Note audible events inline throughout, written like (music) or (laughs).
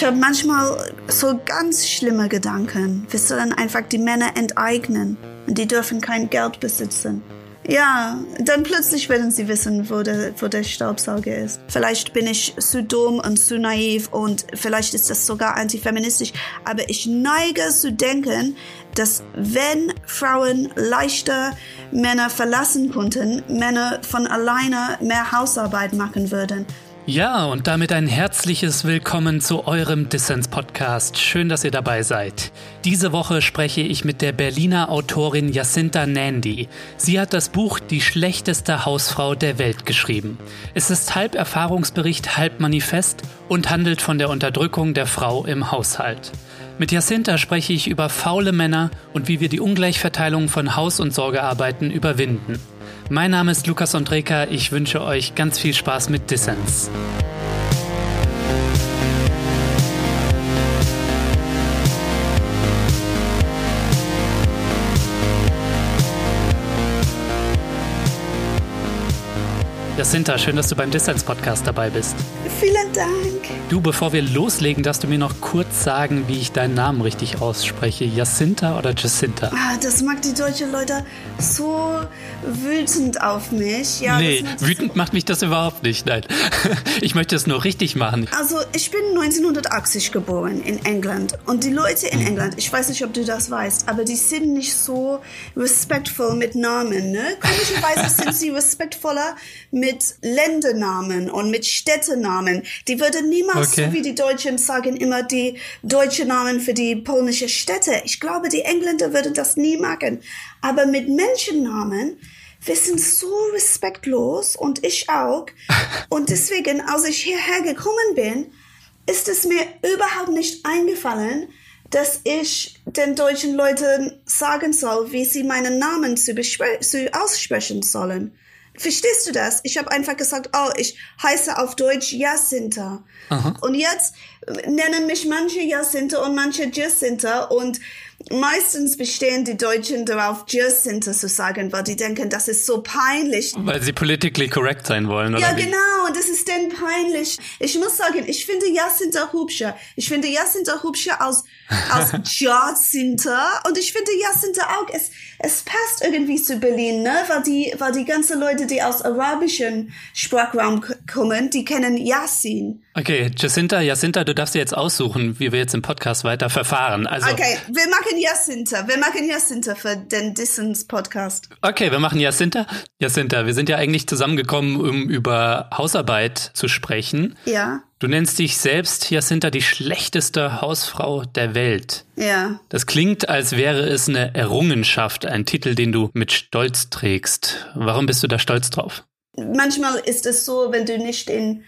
Ich habe manchmal so ganz schlimme Gedanken. Wir sollen einfach die Männer enteignen und die dürfen kein Geld besitzen. Ja, dann plötzlich werden sie wissen, wo der, wo der Staubsauger ist. Vielleicht bin ich zu dumm und zu naiv und vielleicht ist das sogar antifeministisch, aber ich neige zu denken, dass wenn Frauen leichter Männer verlassen konnten, Männer von alleine mehr Hausarbeit machen würden. Ja, und damit ein herzliches Willkommen zu eurem Dissens-Podcast. Schön, dass ihr dabei seid. Diese Woche spreche ich mit der Berliner Autorin Jacinta Nandy. Sie hat das Buch Die schlechteste Hausfrau der Welt geschrieben. Es ist halb Erfahrungsbericht, halb Manifest und handelt von der Unterdrückung der Frau im Haushalt. Mit Jacinta spreche ich über faule Männer und wie wir die Ungleichverteilung von Haus- und Sorgearbeiten überwinden. Mein Name ist Lukas Andreka. Ich wünsche euch ganz viel Spaß mit Dissens. Jacinta, schön, dass du beim Distance-Podcast dabei bist. Vielen Dank. Du, bevor wir loslegen, darfst du mir noch kurz sagen, wie ich deinen Namen richtig ausspreche. Jacinta oder Jacinta? Ah, das mag die deutschen Leute so wütend auf mich. Ja, nee, wütend macht mich das überhaupt nicht. Nein, (laughs) ich möchte es nur richtig machen. Also, ich bin 1980 geboren in England. Und die Leute in. England, ich weiß nicht, ob du das weißt, aber die sind nicht so respektvoll mit Namen. Ne? Komischerweise (laughs) sind sie respektvoller mit Ländernamen und mit Städtenamen. Die würden niemals, okay. so wie die Deutschen sagen, immer die deutschen Namen für die polnische Städte. Ich glaube, die Engländer würden das nie machen. Aber mit Menschennamen, wir sind so respektlos und ich auch. (laughs) Und deswegen, als ich hierher gekommen bin, ist es mir überhaupt nicht eingefallen, dass ich den deutschen Leuten sagen soll, wie sie meinen Namen zu, zu aussprechen sollen. Verstehst du das? Ich habe einfach gesagt, oh, ich heiße auf Deutsch Jacinta. Aha. Und jetzt nennen mich manche Jacinta und manche Jacinta und meistens bestehen die Deutschen darauf, Jacinta zu sagen, weil die denken, das ist so peinlich. Weil sie politically correct sein wollen, oder? Ja, wie? genau, und das ist denn peinlich. Ich muss sagen, ich finde Jacinta hübscher. Ich finde Jacinta hübscher als, als Jacinta (laughs) und ich finde Jacinta auch, es, es passt irgendwie zu Berlin, ne? Weil die, weil die ganzen Leute, die aus arabischen Sprachraum kommen, die kennen Yasin. Okay, Jacinta, Jacinta, du darfst dir jetzt aussuchen, wie wir jetzt im Podcast weiter verfahren. Also, okay, wir machen Jacinta. Wir machen Jacinta für den Dissens Podcast. Okay, wir machen Jacinta. Jacinta, wir sind ja eigentlich zusammengekommen, um über Hausarbeit zu sprechen. Ja. Du nennst dich selbst, Jacinta, die schlechteste Hausfrau der Welt. Ja. Das klingt, als wäre es eine Errungenschaft, ein Titel, den du mit Stolz trägst. Warum bist du da stolz drauf? Manchmal ist es so, wenn du nicht in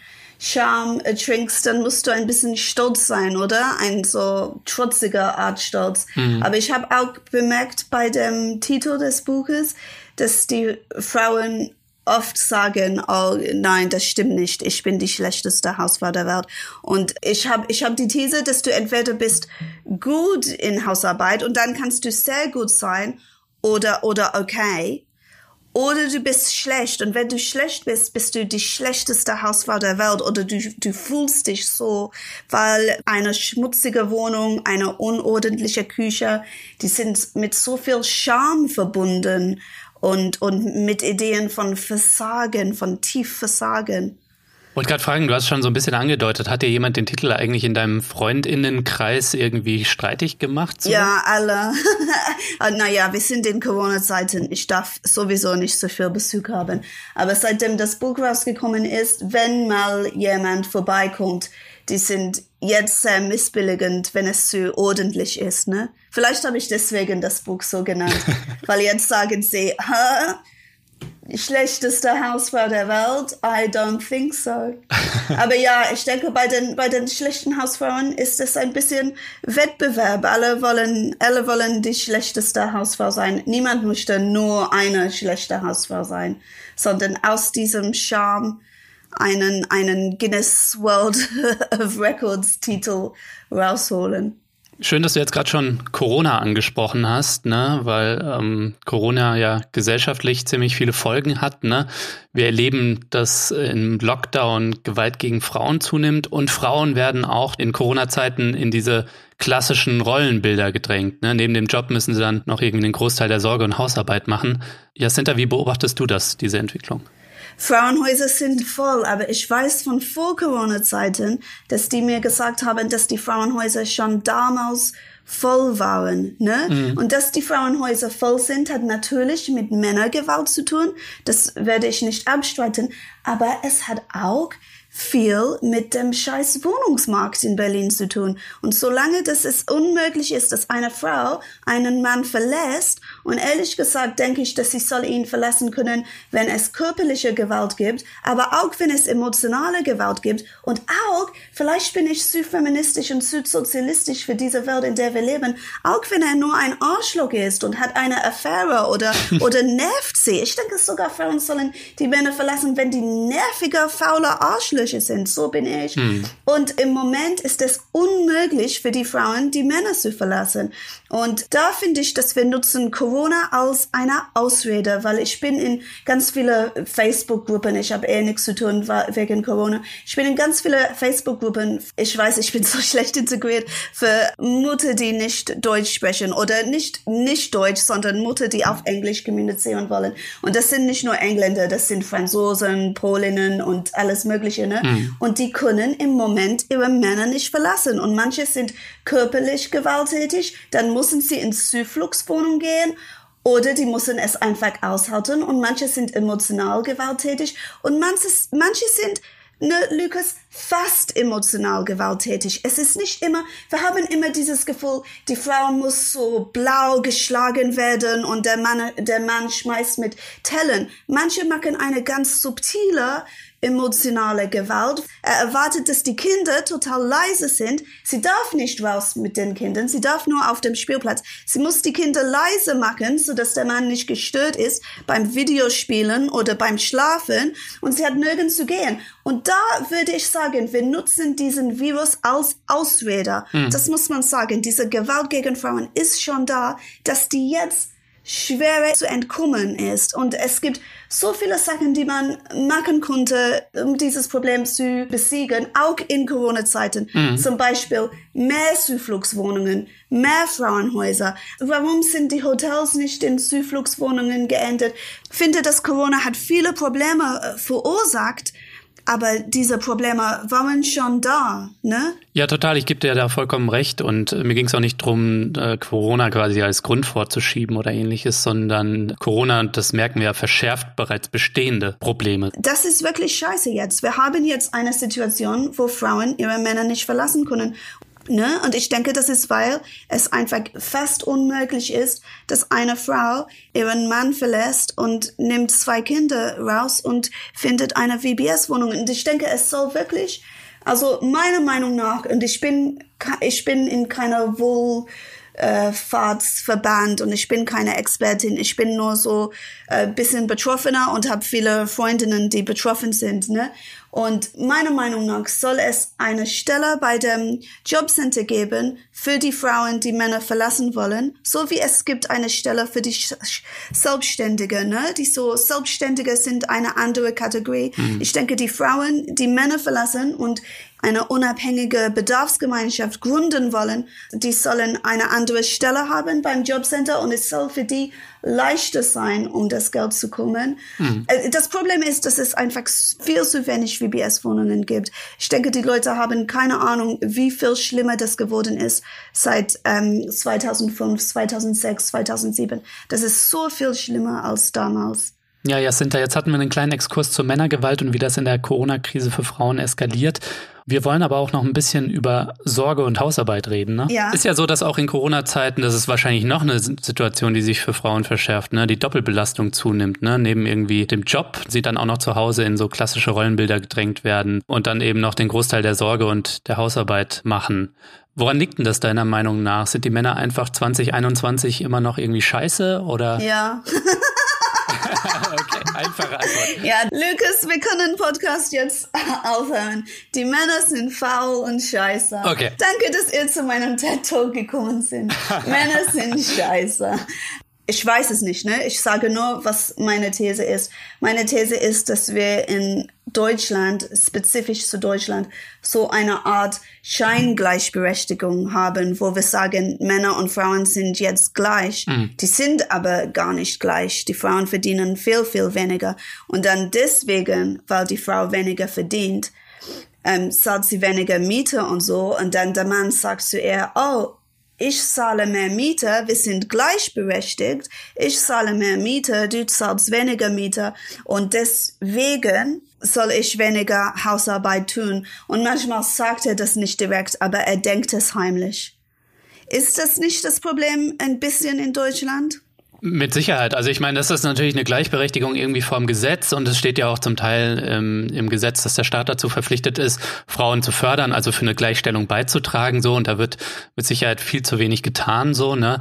Charme trinkst, dann musst du ein bisschen stolz sein, oder? Ein so trotziger Art Stolz. Mhm. Aber ich habe auch bemerkt bei dem Titel des Buches, dass die Frauen oft sagen, oh nein, das stimmt nicht, ich bin die schlechteste Hausfrau der Welt. Und ich habe ich hab die These, dass du entweder bist gut in Hausarbeit und dann kannst du sehr gut sein oder, oder okay oder du bist schlecht. Und wenn du schlecht bist, bist du die schlechteste Hausfrau der Welt oder du, du fühlst dich so, weil eine schmutzige Wohnung, eine unordentliche Küche, die sind mit so viel Scham verbunden und, und mit Ideen von Versagen, von tief Versagen. Wollte gerade fragen, du hast schon so ein bisschen angedeutet, hat dir jemand den Titel eigentlich in deinem Freundinnenkreis irgendwie streitig gemacht? So? Ja, alle. (laughs) Ah, naja, wir sind in Corona-Zeiten. Ich darf sowieso nicht so viel Besuch haben. Aber seitdem das Buch rausgekommen ist, wenn mal jemand vorbeikommt, die sind jetzt sehr missbilligend, wenn es zu ordentlich ist. Ne? Vielleicht habe ich deswegen das Buch so genannt, (laughs) weil jetzt sagen sie? Schlechteste Hausfrau der Welt? I don't think so. (laughs) Aber ja, ich denke, bei den, bei den schlechten Hausfrauen ist es ein bisschen Wettbewerb. Alle wollen, alle wollen die schlechteste Hausfrau sein. Niemand möchte nur eine schlechte Hausfrau sein, sondern aus diesem Charme einen, einen Guinness World (laughs) of Records Titel rausholen. Schön, dass du jetzt gerade schon Corona angesprochen hast, ne? weil ähm, Corona ja gesellschaftlich ziemlich viele Folgen hat. Ne? Wir erleben, dass im Lockdown Gewalt gegen Frauen zunimmt und Frauen werden auch in Corona-Zeiten in diese klassischen Rollenbilder gedrängt. Ne? Neben dem Job müssen sie dann noch irgendwie den Großteil der Sorge und Hausarbeit machen. Jacinta, wie beobachtest du das, diese Entwicklung? Frauenhäuser sind voll, aber ich weiß von vor Corona-Zeiten, dass die mir gesagt haben, dass die Frauenhäuser schon damals voll waren. Ne? Mhm. Und dass die Frauenhäuser voll sind, hat natürlich mit Männergewalt zu tun. Das werde ich nicht abstreiten. Aber es hat auch viel mit dem scheiß Wohnungsmarkt in Berlin zu tun. Und solange das es unmöglich ist, dass eine Frau einen Mann verlässt, und ehrlich gesagt denke ich, dass sie soll ihn verlassen können, wenn es körperliche Gewalt gibt, aber auch wenn es emotionale Gewalt gibt und auch, vielleicht bin ich zu feministisch und zu sozialistisch für diese Welt, in der wir leben, auch wenn er nur ein Arschloch ist und hat eine Affäre oder, (laughs) oder nervt sie. Ich denke sogar Frauen sollen die Männer verlassen, wenn die nerviger, fauler Arschloch Ausbrüche sind. So bin ich. Hm. Und im Moment ist es unmöglich für die Frauen, die Männer zu verlassen. Und da finde ich, dass wir nutzen Corona als eine Ausrede, weil ich bin in ganz viele Facebook-Gruppen. Ich habe eher nichts zu tun wegen Corona. Ich bin in ganz viele Facebook-Gruppen. Ich weiß, ich bin (laughs) so schlecht integriert für Mutter, die nicht Deutsch sprechen oder nicht nicht Deutsch, sondern Mutter, die auf Englisch kommunizieren wollen. Und das sind nicht nur Engländer, das sind Franzosen, Polinnen und alles Mögliche. Ne? Mhm. Und die können im Moment ihre Männer nicht verlassen. Und manche sind körperlich gewalttätig, dann müssen sie ins Zufluchtswohnung gehen oder die müssen es einfach aushalten und manche sind emotional gewalttätig und manche, manche sind ne, Lukas, fast emotional gewalttätig. Es ist nicht immer, wir haben immer dieses Gefühl, die Frau muss so blau geschlagen werden und der Mann, der Mann schmeißt mit Tellen. Manche machen eine ganz subtile emotionale Gewalt. Er erwartet, dass die Kinder total leise sind. Sie darf nicht raus mit den Kindern. Sie darf nur auf dem Spielplatz. Sie muss die Kinder leise machen, so dass der Mann nicht gestört ist beim Videospielen oder beim Schlafen. Und sie hat nirgends zu gehen. Und da würde ich sagen, wir nutzen diesen Virus als Ausrede. Mhm. Das muss man sagen. Diese Gewalt gegen Frauen ist schon da, dass die jetzt schwerer zu entkommen ist. Und es gibt so viele Sachen, die man machen konnte, um dieses Problem zu besiegen, auch in Corona-Zeiten. Mhm. Zum Beispiel mehr Zufluchtswohnungen, mehr Frauenhäuser. Warum sind die Hotels nicht in Zufluchtswohnungen geändert? Ich finde, dass Corona hat viele Probleme äh, verursacht aber diese Probleme waren schon da, ne? Ja, total. Ich gebe dir da vollkommen recht. Und mir ging es auch nicht drum, äh, Corona quasi als Grund vorzuschieben oder ähnliches, sondern Corona, das merken wir, verschärft bereits bestehende Probleme. Das ist wirklich scheiße jetzt. Wir haben jetzt eine Situation, wo Frauen ihre Männer nicht verlassen können. Ne? Und ich denke, das ist, weil es einfach fast unmöglich ist, dass eine Frau ihren Mann verlässt und nimmt zwei Kinder raus und findet eine VBS-Wohnung. Und ich denke, es soll wirklich, also meiner Meinung nach, und ich bin, ich bin in keiner Wohl, äh, Fahrtsverband und ich bin keine Expertin. Ich bin nur so äh, bisschen betroffener und habe viele Freundinnen, die betroffen sind. Ne? Und meiner Meinung nach soll es eine Stelle bei dem Jobcenter geben für die Frauen, die Männer verlassen wollen, so wie es gibt eine Stelle für die Selbstständige, ne? Die so Selbstständige sind eine andere Kategorie. Mhm. Ich denke, die Frauen, die Männer verlassen und eine unabhängige Bedarfsgemeinschaft gründen wollen, die sollen eine andere Stelle haben beim Jobcenter und es soll für die leichter sein, um das Geld zu kommen. Mhm. Das Problem ist, dass es einfach viel zu wenig VBS-Wohnungen gibt. Ich denke, die Leute haben keine Ahnung, wie viel schlimmer das geworden ist seit ähm, 2005, 2006, 2007. Das ist so viel schlimmer als damals. Ja, Jacinta, jetzt hatten wir einen kleinen Exkurs zur Männergewalt und wie das in der Corona-Krise für Frauen eskaliert. Wir wollen aber auch noch ein bisschen über Sorge und Hausarbeit reden. Ne? Ja. Ist ja so, dass auch in Corona-Zeiten, das ist wahrscheinlich noch eine Situation, die sich für Frauen verschärft, ne? die Doppelbelastung zunimmt. Ne? Neben irgendwie dem Job, sie dann auch noch zu Hause in so klassische Rollenbilder gedrängt werden und dann eben noch den Großteil der Sorge und der Hausarbeit machen. Woran liegt denn das deiner Meinung nach? Sind die Männer einfach 2021 immer noch irgendwie scheiße oder? Ja. (laughs) (laughs) okay, einfache Antwort. Ja, Lukas, wir können Podcast jetzt (laughs) aufhören. Die Männer sind faul und scheiße. Okay. Danke, dass ihr zu meinem TED Talk gekommen sind. (laughs) Männer sind scheiße. Ich weiß es nicht, ne? Ich sage nur, was meine These ist. Meine These ist, dass wir in Deutschland, spezifisch zu Deutschland, so eine Art Scheingleichberechtigung haben, wo wir sagen, Männer und Frauen sind jetzt gleich. Mhm. Die sind aber gar nicht gleich. Die Frauen verdienen viel, viel weniger. Und dann deswegen, weil die Frau weniger verdient, ähm, zahlt sie weniger Miete und so. Und dann der Mann sagt zu ihr, oh, ich zahle mehr Miete, wir sind gleichberechtigt, ich zahle mehr Miete, du zahlst weniger Miete und deswegen soll ich weniger Hausarbeit tun. Und manchmal sagt er das nicht direkt, aber er denkt es heimlich. Ist das nicht das Problem ein bisschen in Deutschland? Mit Sicherheit. Also ich meine, das ist natürlich eine Gleichberechtigung irgendwie vor dem Gesetz und es steht ja auch zum Teil ähm, im Gesetz, dass der Staat dazu verpflichtet ist, Frauen zu fördern, also für eine Gleichstellung beizutragen, so und da wird mit Sicherheit viel zu wenig getan, so ne.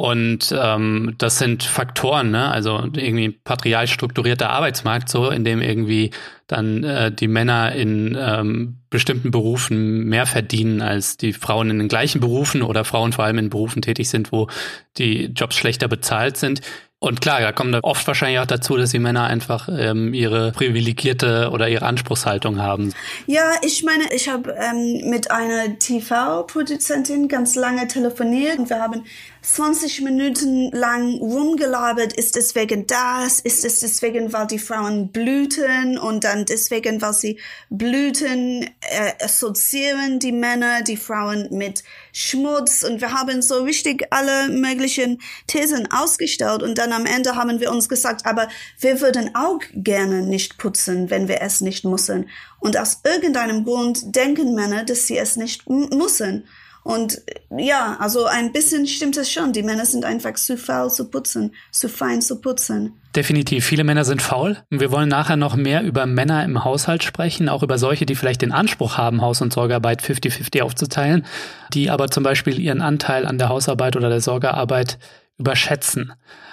Und ähm, das sind Faktoren, ne? Also irgendwie patriarch strukturierter Arbeitsmarkt, so in dem irgendwie dann äh, die Männer in ähm, bestimmten Berufen mehr verdienen als die Frauen in den gleichen Berufen oder Frauen vor allem in Berufen tätig sind, wo die Jobs schlechter bezahlt sind. Und klar, da kommt oft wahrscheinlich auch dazu, dass die Männer einfach ähm, ihre privilegierte oder ihre Anspruchshaltung haben. Ja, ich meine, ich habe ähm, mit einer TV-Produzentin ganz lange telefoniert und wir haben 20 Minuten lang rumgelabert, ist es wegen das, ist es deswegen, weil die Frauen blüten und dann deswegen, weil sie blüten, äh, assoziieren die Männer, die Frauen mit Schmutz. Und wir haben so richtig alle möglichen Thesen ausgestellt. Und dann am Ende haben wir uns gesagt, aber wir würden auch gerne nicht putzen, wenn wir es nicht müssen. Und aus irgendeinem Grund denken Männer, dass sie es nicht müssen. Und ja, also ein bisschen stimmt es schon. Die Männer sind einfach zu faul zu putzen, zu fein zu putzen. Definitiv. Viele Männer sind faul. Wir wollen nachher noch mehr über Männer im Haushalt sprechen, auch über solche, die vielleicht den Anspruch haben, Haus- und Sorgearbeit 50-50 aufzuteilen, die aber zum Beispiel ihren Anteil an der Hausarbeit oder der Sorgearbeit überschätzen.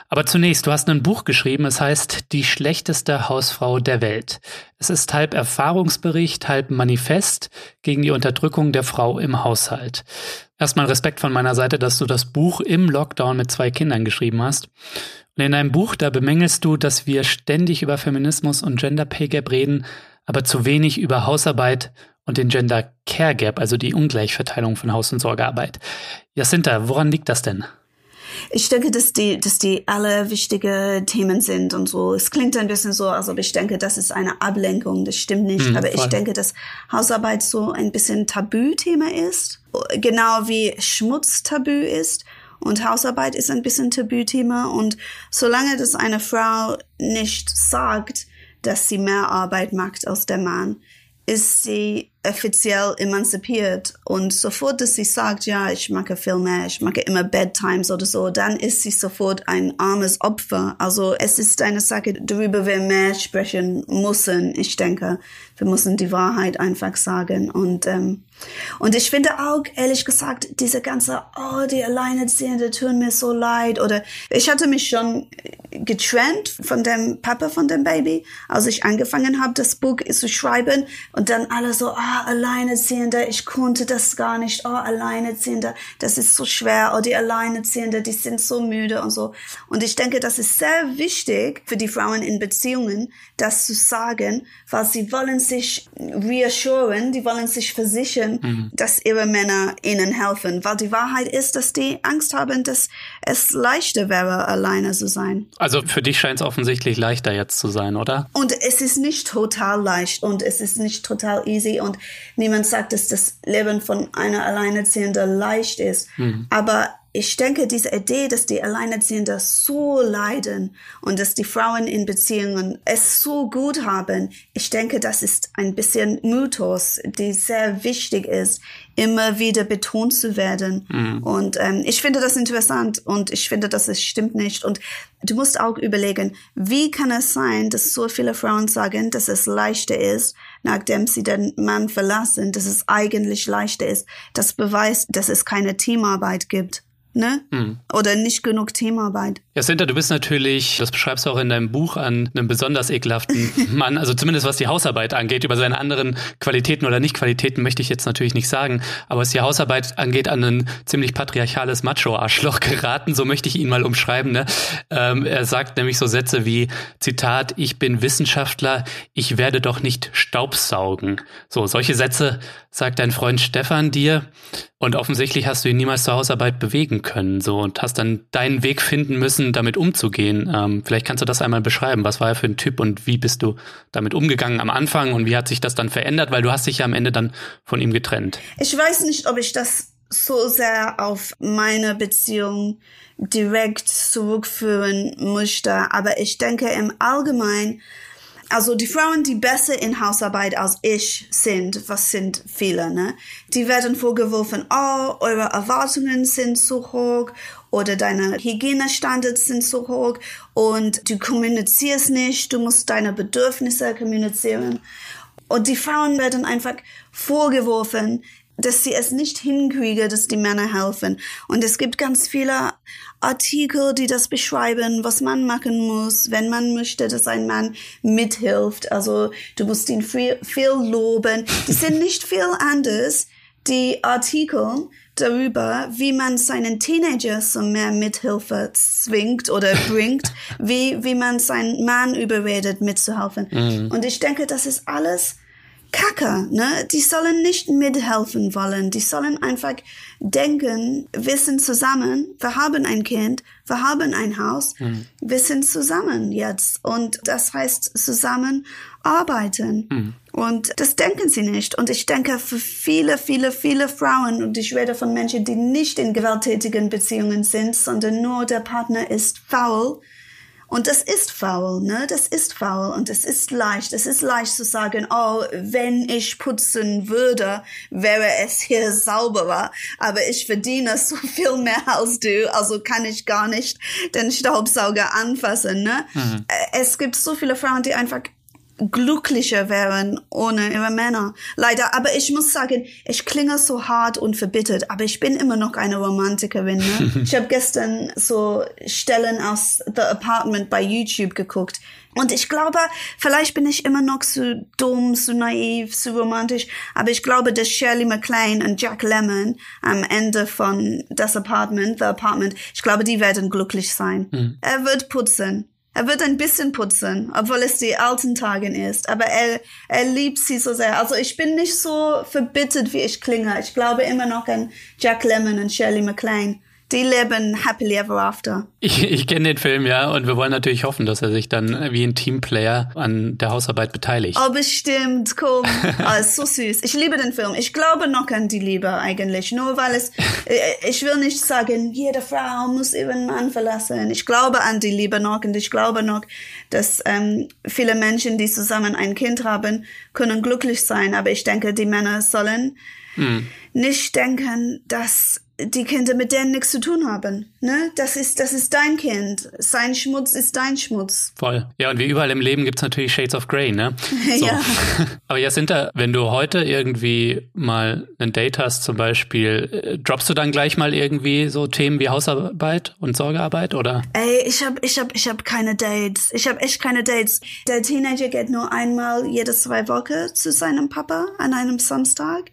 Aber zunächst, du hast ein Buch geschrieben, es heißt Die schlechteste Hausfrau der Welt. Es ist halb Erfahrungsbericht, halb Manifest gegen die Unterdrückung der Frau im Haushalt. Erstmal Respekt von meiner Seite, dass du das Buch im Lockdown mit zwei Kindern geschrieben hast. Und in deinem Buch, da bemängelst du, dass wir ständig über Feminismus und Gender Pay Gap reden, aber zu wenig über Hausarbeit und den Gender Care Gap, also die Ungleichverteilung von Haus- und Sorgearbeit. Jacinta, woran liegt das denn? Ich denke, dass die, dass die alle wichtige Themen sind und so. Es klingt ein bisschen so, als ob ich denke, das ist eine Ablenkung. Das stimmt nicht. Mhm, Aber ich denke, dass Hausarbeit so ein bisschen Tabuthema ist. Genau wie Schmutz tabu ist. Und Hausarbeit ist ein bisschen Tabuthema. Und solange das eine Frau nicht sagt, dass sie mehr Arbeit macht als der Mann, ist sie offiziell emanzipiert und sofort, dass sie sagt, ja, ich mache mehr, ich mache immer Bedtimes oder so, dann ist sie sofort ein armes Opfer. Also es ist eine Sache, darüber wir mehr sprechen müssen, ich denke. Wir müssen die Wahrheit einfach sagen und ähm, und ich finde auch, ehrlich gesagt, diese ganze, oh, die Alleinerziehende tun mir so leid. Oder ich hatte mich schon getrennt von dem Papa von dem Baby, als ich angefangen habe, das Buch zu schreiben. Und dann alle so, ah, oh, Alleinerziehende, ich konnte das gar nicht. Oh, Alleinerziehende, das ist so schwer. Oh, die Alleinerziehende, die sind so müde und so. Und ich denke, das ist sehr wichtig für die Frauen in Beziehungen, das zu sagen, weil sie wollen sich reassuren, die wollen sich versichern, mhm. dass ihre Männer ihnen helfen. Weil die Wahrheit ist, dass die Angst haben, dass es leichter wäre, alleine zu sein. Also für dich scheint es offensichtlich leichter jetzt zu sein, oder? Und es ist nicht total leicht und es ist nicht total easy und niemand sagt, dass das Leben von einer Alleinerziehenden leicht ist. Mhm. Aber ich denke, diese Idee, dass die Alleinerziehenden so leiden und dass die Frauen in Beziehungen es so gut haben, ich denke, das ist ein bisschen Mythos, die sehr wichtig ist, immer wieder betont zu werden. Mhm. Und ähm, ich finde das interessant und ich finde, dass es stimmt nicht. Und du musst auch überlegen, wie kann es sein, dass so viele Frauen sagen, dass es leichter ist, nachdem sie den Mann verlassen, dass es eigentlich leichter ist. Das beweist, dass es keine Teamarbeit gibt ne? Mhm. Oder nicht genug Teamarbeit. Jacinta, du bist natürlich, das beschreibst du auch in deinem Buch, an einem besonders ekelhaften (laughs) Mann, also zumindest was die Hausarbeit angeht. Über seine anderen Qualitäten oder Nicht-Qualitäten möchte ich jetzt natürlich nicht sagen, aber was die Hausarbeit angeht, an ein ziemlich patriarchales Macho-Arschloch (laughs) geraten, so möchte ich ihn mal umschreiben. Ne? Ähm, er sagt nämlich so Sätze wie, Zitat, ich bin Wissenschaftler, ich werde doch nicht Staubsaugen. So, solche Sätze sagt dein Freund Stefan dir und offensichtlich hast du ihn niemals zur Hausarbeit bewegen können so und hast dann deinen Weg finden müssen, damit umzugehen. Ähm, vielleicht kannst du das einmal beschreiben. Was war er für ein Typ und wie bist du damit umgegangen am Anfang und wie hat sich das dann verändert? Weil du hast dich ja am Ende dann von ihm getrennt. Ich weiß nicht, ob ich das so sehr auf meine Beziehung direkt zurückführen möchte, aber ich denke im Allgemeinen also die Frauen, die besser in Hausarbeit als ich sind, was sind viele, ne? Die werden vorgeworfen, oh, eure Erwartungen sind zu hoch oder deine Hygienestandards sind zu hoch und du kommunizierst nicht, du musst deine Bedürfnisse kommunizieren. Und die Frauen werden einfach vorgeworfen, dass sie es nicht hinkriegen, dass die Männer helfen. Und es gibt ganz viele Artikel, die das beschreiben, was man machen muss, wenn man möchte, dass ein Mann mithilft. Also du musst ihn viel, viel loben. Die sind (laughs) nicht viel anders, die Artikel darüber, wie man seinen Teenager zu mehr Mithilfe zwingt oder (laughs) bringt, wie, wie man seinen Mann überredet, mitzuhelfen. Mhm. Und ich denke, das ist alles Kacke, ne? Die sollen nicht mithelfen wollen. Die sollen einfach denken, wir sind zusammen, wir haben ein Kind, wir haben ein Haus, mhm. wir sind zusammen jetzt. Und das heißt zusammen arbeiten. Mhm. Und das denken sie nicht. Und ich denke, für viele, viele, viele Frauen, und ich rede von Menschen, die nicht in gewalttätigen Beziehungen sind, sondern nur der Partner ist faul, und das ist faul, ne? Das ist faul und es ist leicht. Es ist leicht zu sagen, oh, wenn ich putzen würde, wäre es hier sauberer. Aber ich verdiene so viel mehr als du, also kann ich gar nicht den Staubsauger anfassen, ne? Mhm. Es gibt so viele Frauen, die einfach glücklicher wären ohne ihre Männer. Leider, aber ich muss sagen, ich klinge so hart und verbittert, aber ich bin immer noch eine Romantikerin. Ne? (laughs) ich habe gestern so Stellen aus The Apartment bei YouTube geguckt. Und ich glaube, vielleicht bin ich immer noch zu dumm, zu naiv, zu romantisch, aber ich glaube, dass Shirley MacLaine und Jack Lemmon am Ende von Das Apartment, The Apartment, ich glaube, die werden glücklich sein. Mhm. Er wird putzen. Er wird ein bisschen putzen, obwohl es die alten Tagen ist. Aber er, er liebt sie so sehr. Also ich bin nicht so verbittert, wie ich klinge. Ich glaube immer noch an Jack Lemmon und Shirley MacLaine die leben happily ever after. Ich, ich kenne den Film, ja, und wir wollen natürlich hoffen, dass er sich dann wie ein Teamplayer an der Hausarbeit beteiligt. Oh, bestimmt, komm. (laughs) Oh, ist so süß. Ich liebe den Film. Ich glaube noch an die Liebe eigentlich. Nur weil es, äh, ich will nicht sagen, jede Frau muss ihren Mann verlassen. Ich glaube an die Liebe noch und ich glaube noch, dass ähm, viele Menschen, die zusammen ein Kind haben, können glücklich sein. Aber ich denke, die Männer sollen hm. nicht denken, dass die Kinder mit denen nichts zu tun haben. Ne? Das ist, das ist dein Kind. Sein Schmutz ist dein Schmutz. Voll. Ja, und wie überall im Leben gibt's natürlich Shades of Grey, ne? (laughs) So. (laughs) ja. Aber Jacinta, wenn du heute irgendwie mal ein Date hast, zum Beispiel, äh, droppst du dann gleich mal irgendwie so Themen wie Hausarbeit und Sorgearbeit, oder? Ey, ich hab, ich hab, ich hab keine Dates. Ich hab echt keine Dates. Der Teenager geht nur einmal jede zwei Wochen zu seinem Papa an einem Samstag.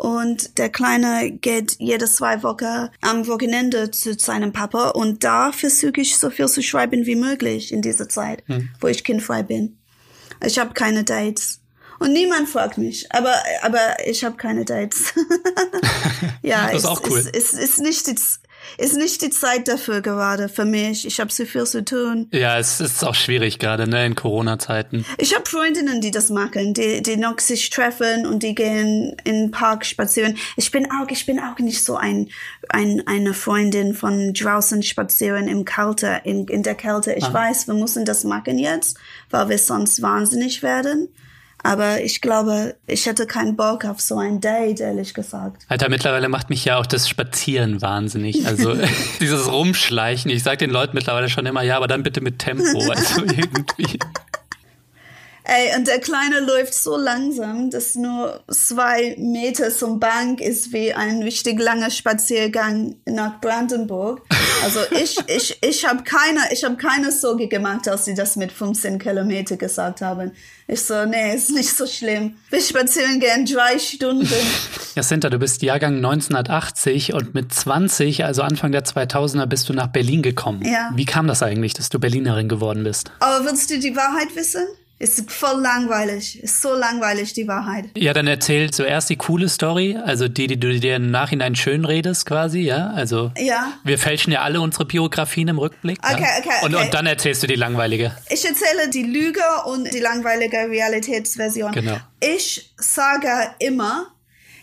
Und der Kleine geht jede zwei Wochen am Wochenende zu seinem Papa und da versuche ich so viel zu schreiben wie möglich in dieser Zeit, hm. wo ich kindfrei bin. Ich habe keine Dates. Und niemand fragt mich, aber, aber ich habe keine Dates. (laughs) (laughs) ja, das ist auch cool. Ist, ist, ist nicht ist nicht die Zeit dafür gerade für mich. Ich habe so viel zu tun. Ja, es ist auch schwierig gerade, ne, in Corona-Zeiten. Ich habe Freundinnen, die das machen, die, die noch sich treffen und die gehen in den Park spazieren. Ich bin auch, ich bin auch nicht so ein, ein eine Freundin von draußen spazieren im Kälte, in, in der Kälte. Ich ah. weiß, wir müssen das machen jetzt, weil wir sonst wahnsinnig werden. Aber ich glaube, ich hätte keinen Bock auf so ein Date, ehrlich gesagt. Alter, mittlerweile macht mich ja auch das Spazieren wahnsinnig. Also (laughs) (laughs) dieses Rumschleichen. Ich sage den Leuten mittlerweile schon immer, ja, aber dann bitte mit Tempo. (laughs) Also irgendwie. Ey, und der Kleine läuft so langsam, dass nur zwei Meter zum Bank ist wie ein richtig langer Spaziergang nach Brandenburg. Also ich, ich, ich habe keine, ich habe keine Sorge gemacht, als sie das mit 15 Kilometer gesagt haben. Ich so, nee, ist nicht so schlimm. Wir spazieren gern drei Stunden. (laughs) Jacinta, du bist Jahrgang 1980 und mit 20, also Anfang der 2000er, bist du nach Berlin gekommen. Ja. Wie kam das eigentlich, dass du Berlinerin geworden bist? Aber willst du die Wahrheit wissen? Ist voll langweilig. Ist so langweilig, die Wahrheit. Ja, dann erzähl zuerst die coole Story, also die, die du dir im Nachhinein schön redest, quasi, ja? Also, Ja. wir fälschen ja alle unsere Biografien im Rückblick. Okay, ja? okay, Und, okay. und dann erzählst du die langweilige. Ich erzähle die Lüge und die langweilige Realitätsversion. Genau. Ich sage immer,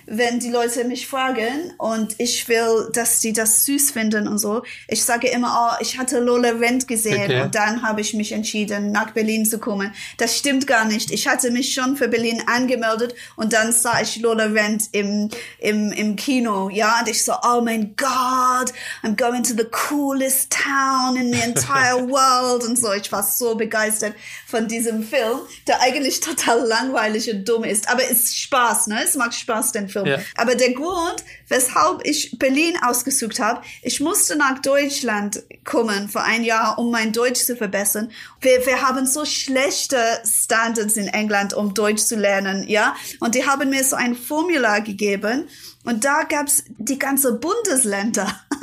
wenn die Leute mich fragen und ich will, dass die das süß finden und so, ich sage immer, oh, ich hatte Lola Rent gesehen Okay. und dann habe ich mich entschieden, nach Berlin zu kommen. Das stimmt gar nicht. Ich hatte mich schon für Berlin angemeldet und dann sah ich Lola Rent im, im, im Kino, ja, und ich so, oh mein Gott, I'm going to the coolest town in the entire (laughs) world und so. Ich war so begeistert von diesem Film, der eigentlich total langweilig und dumm ist, aber es ist Spaß, ne? Es macht Spaß, den Film. Ja. Aber der Grund, weshalb ich Berlin ausgesucht habe, ich musste nach Deutschland kommen für ein Jahr, um mein Deutsch zu verbessern. Wir, wir haben so schlechte Standards in England, um Deutsch zu lernen, ja. Und die haben mir so ein Formular gegeben und da gab's die ganze Bundesländer. (laughs)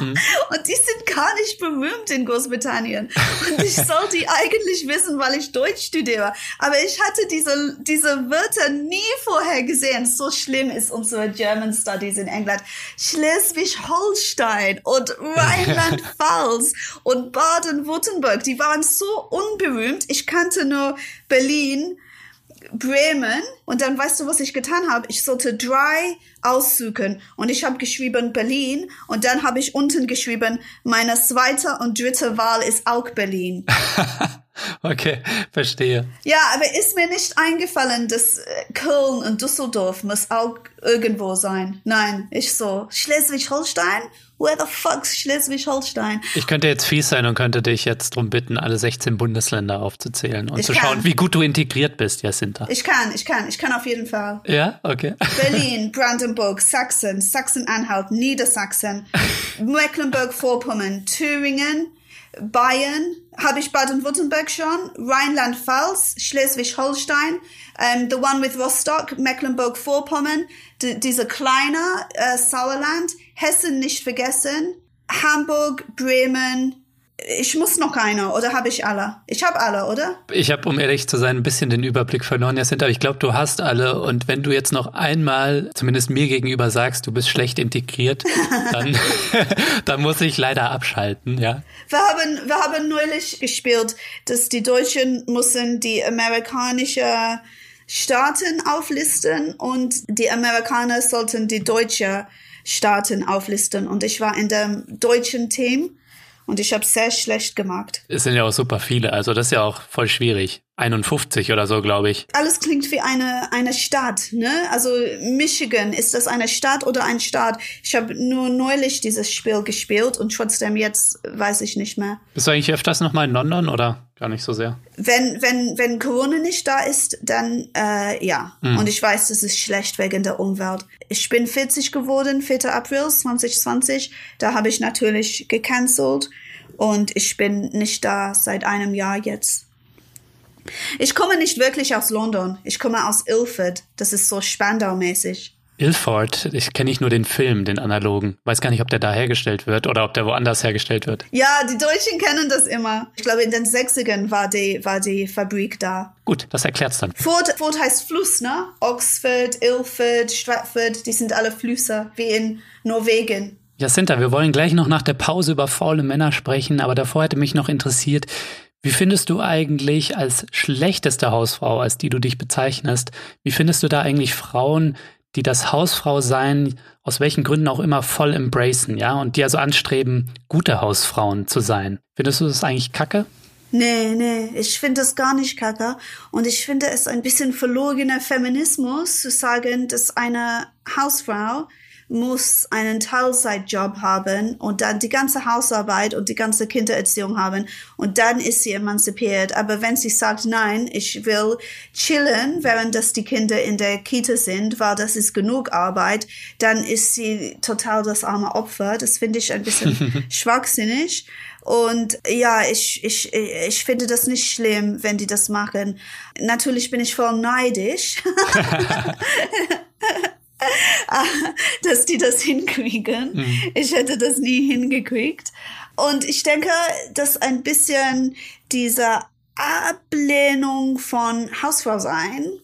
Und die sind gar nicht berühmt in Großbritannien. Und ich (laughs) soll die eigentlich wissen, weil ich Deutsch studiere. Aber ich hatte diese, diese Wörter nie vorher gesehen. So schlimm ist unsere German Studies in England. Schleswig-Holstein und Rheinland-Pfalz (laughs) und Baden-Württemberg, die waren so unberühmt. Ich kannte nur Berlin, Bremen und dann weißt du, was ich getan habe? Ich sollte drei aussuchen und ich habe geschrieben Berlin und dann habe ich unten geschrieben, meine zweite und dritte Wahl ist auch Berlin. (laughs) Okay, verstehe. ja, aber ist mir nicht eingefallen, dass äh, Köln und Düsseldorf muss auch irgendwo sein. Nein, ich so, Schleswig-Holstein? Where the fuck's Schleswig-Holstein? Ich könnte jetzt fies sein und könnte dich jetzt darum bitten, alle 16 Bundesländer aufzuzählen und Ich zu kann. schauen, wie gut du integriert bist, Jacinta. Ich kann, ich kann, ich kann auf jeden Fall. Ja, okay. Berlin, Brandenburg, Sachsen, Sachsen-Anhalt, Niedersachsen, (laughs) Mecklenburg-Vorpommern, Thüringen, Bayern, habe ich Baden-Württemberg schon, Rheinland-Pfalz, Schleswig-Holstein, ähm, the one with Rostock, Mecklenburg-Vorpommern, d- diese kleine äh, Sauerland, Hessen nicht vergessen, Hamburg, Bremen, ich muss noch einer, oder habe ich alle? Ich habe alle, oder? Ich habe, um ehrlich zu sein, ein bisschen den Überblick verloren, Jacinta, aber ich glaube, du hast alle. Und wenn du jetzt noch einmal, zumindest mir gegenüber, sagst, du bist schlecht integriert, (laughs) dann, (laughs) dann muss ich leider abschalten, ja. Wir haben, wir haben neulich gespielt, dass die Deutschen müssen die amerikanische Staaten auflisten und die Amerikaner sollten die deutsche Staaten auflisten. Und ich war in dem deutschen Team und ich habe sehr schlecht gemacht. Es sind ja auch super viele, also das ist ja auch voll schwierig. 51 oder so, glaube ich. Alles klingt wie eine, eine Stadt, ne? Also Michigan, ist das eine Stadt oder ein Staat? Ich habe nur neulich dieses Spiel gespielt und trotzdem jetzt weiß ich nicht mehr. Bist du eigentlich öfters nochmal in London oder gar nicht so sehr? Wenn, wenn, wenn Corona nicht da ist, dann äh, ja. Und ich weiß, das ist schlecht wegen der Umwelt. Ich bin 40 geworden, 4. April 2020. Da habe ich natürlich gecancelt und ich bin nicht da seit einem Jahr jetzt. Ich komme nicht wirklich aus London. Ich komme aus Ilford. Das ist so Spandau-mäßig. Ilford, ich kenne nicht nur den Film, den analogen. Weiß gar nicht, ob der da hergestellt wird oder ob der woanders hergestellt wird. Ja, die Deutschen kennen das immer. Ich glaube, in den 60ern war die, war die Fabrik da. Gut, das erklärt's dann. Ford, Ford heißt Fluss, ne? Oxford, Ilford, Stratford, die sind alle Flüsse, wie in Norwegen. Jacinta, wir wollen gleich noch nach der Pause über faule Männer sprechen, aber davor hätte mich noch interessiert, wie findest du eigentlich als schlechteste Hausfrau, als die du dich bezeichnest, wie findest du da eigentlich Frauen, die das Hausfrau sein, aus welchen Gründen auch immer, voll embracen, ja, und die also anstreben, gute Hausfrauen zu sein? Findest du das eigentlich kacke? Nee, nee, ich finde das gar nicht kacke. Und ich finde es ein bisschen verlogener Feminismus zu sagen, dass eine Hausfrau muss einen Teilzeitjob haben und dann die ganze Hausarbeit und die ganze Kindererziehung haben und dann ist sie emanzipiert. Aber wenn sie sagt, nein, ich will chillen, während das die Kinder in der Kita sind, weil das ist genug Arbeit, dann ist sie total das arme Opfer. Das finde ich ein bisschen (laughs) schwachsinnig. Und ja, ich, ich, ich finde das nicht schlimm, wenn die das machen. Natürlich bin ich voll neidisch. (laughs) (laughs) (laughs) dass die das hinkriegen. Mhm. Ich hätte das nie hingekriegt. Und ich denke, dass ein bisschen diese Ablehnung von Hausfrau sein,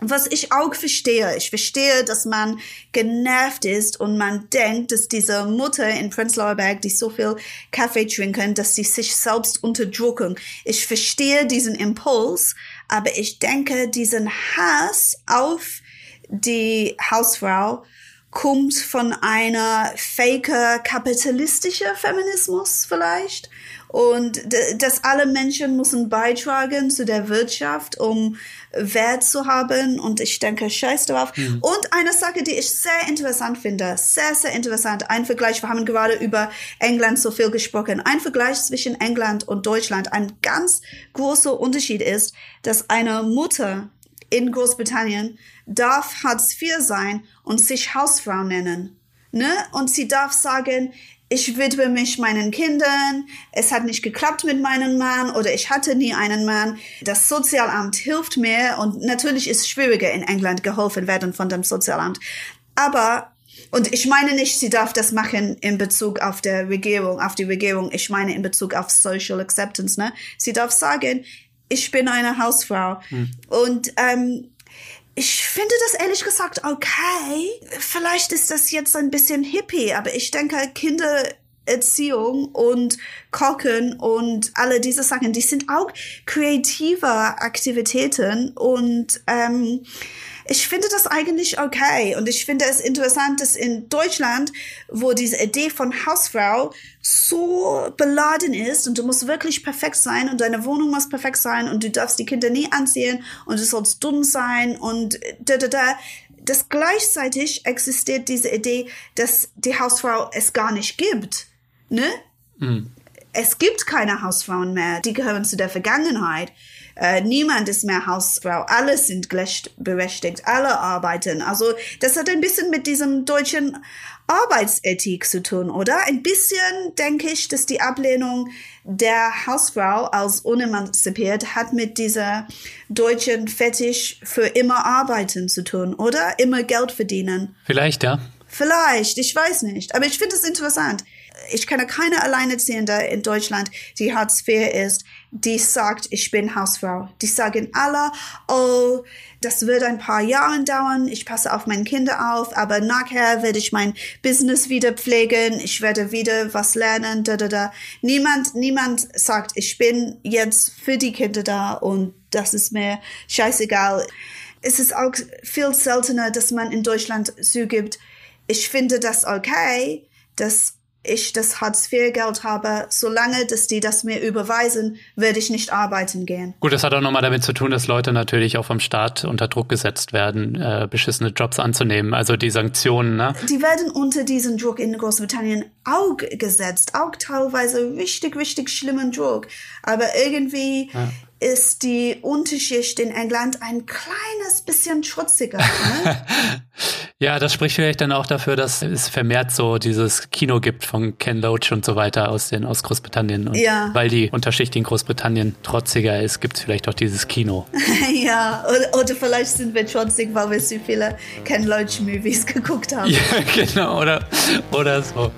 was ich auch verstehe. Ich verstehe, dass man genervt ist und man denkt, dass diese Mutter in Prenzlauer Berg, die so viel Kaffee trinken, dass sie sich selbst unterdrücken. Ich verstehe diesen Impuls, aber ich denke, diesen Hass auf die Hausfrau kommt von einer faker kapitalistischer Feminismus vielleicht. Und dass alle Menschen müssen beitragen zu der Wirtschaft, um Wert zu haben. Und ich denke, scheiß drauf. Mhm. Und eine Sache, die ich sehr interessant finde, sehr, sehr interessant, ein Vergleich, wir haben gerade über England so viel gesprochen, ein Vergleich zwischen England und Deutschland, ein ganz großer Unterschied ist, dass eine Mutter in Großbritannien darf Hartz IV sein und sich Hausfrau nennen. Ne? Und sie darf sagen, ich widme mich meinen Kindern, es hat nicht geklappt mit meinem Mann oder ich hatte nie einen Mann. Das Sozialamt hilft mir und natürlich ist es schwieriger in England geholfen werden von dem Sozialamt. Aber und ich meine nicht, sie darf das machen in Bezug auf der Regierung, auf die Regierung. Ich meine in Bezug auf Social Acceptance. Ne? Sie darf sagen, ich bin eine Hausfrau. Hm. Und ähm, ich finde das ehrlich gesagt okay. Vielleicht ist das jetzt ein bisschen hippie, aber ich denke, Kindererziehung und Kochen und alle diese Sachen, die sind auch kreative Aktivitäten und ähm, ich finde das eigentlich okay. Und ich finde es interessant, dass in Deutschland, wo diese Idee von Hausfrau so beladen ist und du musst wirklich perfekt sein und deine Wohnung muss perfekt sein und du darfst die Kinder nie anziehen und du sollst dumm sein und da, da, da, dass gleichzeitig existiert diese Idee, dass die Hausfrau es gar nicht gibt. Ne? Mhm. Es gibt keine Hausfrauen mehr. Die gehören zu der Vergangenheit. Äh, niemand ist mehr Hausfrau, alle sind gleichberechtigt, alle arbeiten. Also das hat ein bisschen mit diesem deutschen Arbeitsethik zu tun, oder? Ein bisschen denke ich, dass die Ablehnung der Hausfrau als unemanzipiert hat mit dieser deutschen Fetisch für immer arbeiten zu tun, oder? Immer Geld verdienen. Vielleicht, ja. Vielleicht, ich weiß nicht. Aber ich finde es interessant ich kenne keine Alleinerziehende in Deutschland, die Hartz IV ist, die sagt, ich bin Hausfrau. Die sagen alle, oh, das wird ein paar Jahre dauern, ich passe auf meine Kinder auf, aber nachher werde ich mein Business wieder pflegen, ich werde wieder was lernen, da, da, da. Niemand, niemand sagt, ich bin jetzt für die Kinder da und das ist mir scheißegal. Es ist auch viel seltener, dass man in Deutschland zugibt, ich finde das okay, dass ich das Hartz-IV-Geld habe, solange dass die das mir überweisen, werde ich nicht arbeiten gehen. Gut, das hat auch nochmal damit zu tun, dass Leute natürlich auch vom Staat unter Druck gesetzt werden, äh, beschissene Jobs anzunehmen, also die Sanktionen. Ne? Die werden unter diesen Druck in Großbritannien auch gesetzt, auch teilweise richtig, richtig schlimmen Druck. Aber irgendwie ja ist die Unterschicht in England ein kleines bisschen schutziger. Ne? (laughs) ja, das spricht vielleicht dann auch dafür, dass es vermehrt so dieses Kino gibt von Ken Loach und so weiter aus den aus Großbritannien. Und ja. weil die Unterschicht in Großbritannien trotziger ist, gibt es vielleicht auch dieses Kino. (laughs) ja, oder, oder, vielleicht sind wir trotzig, weil wir so viele Ken Loach Movies (laughs) geguckt haben. Ja, genau, oder, oder so.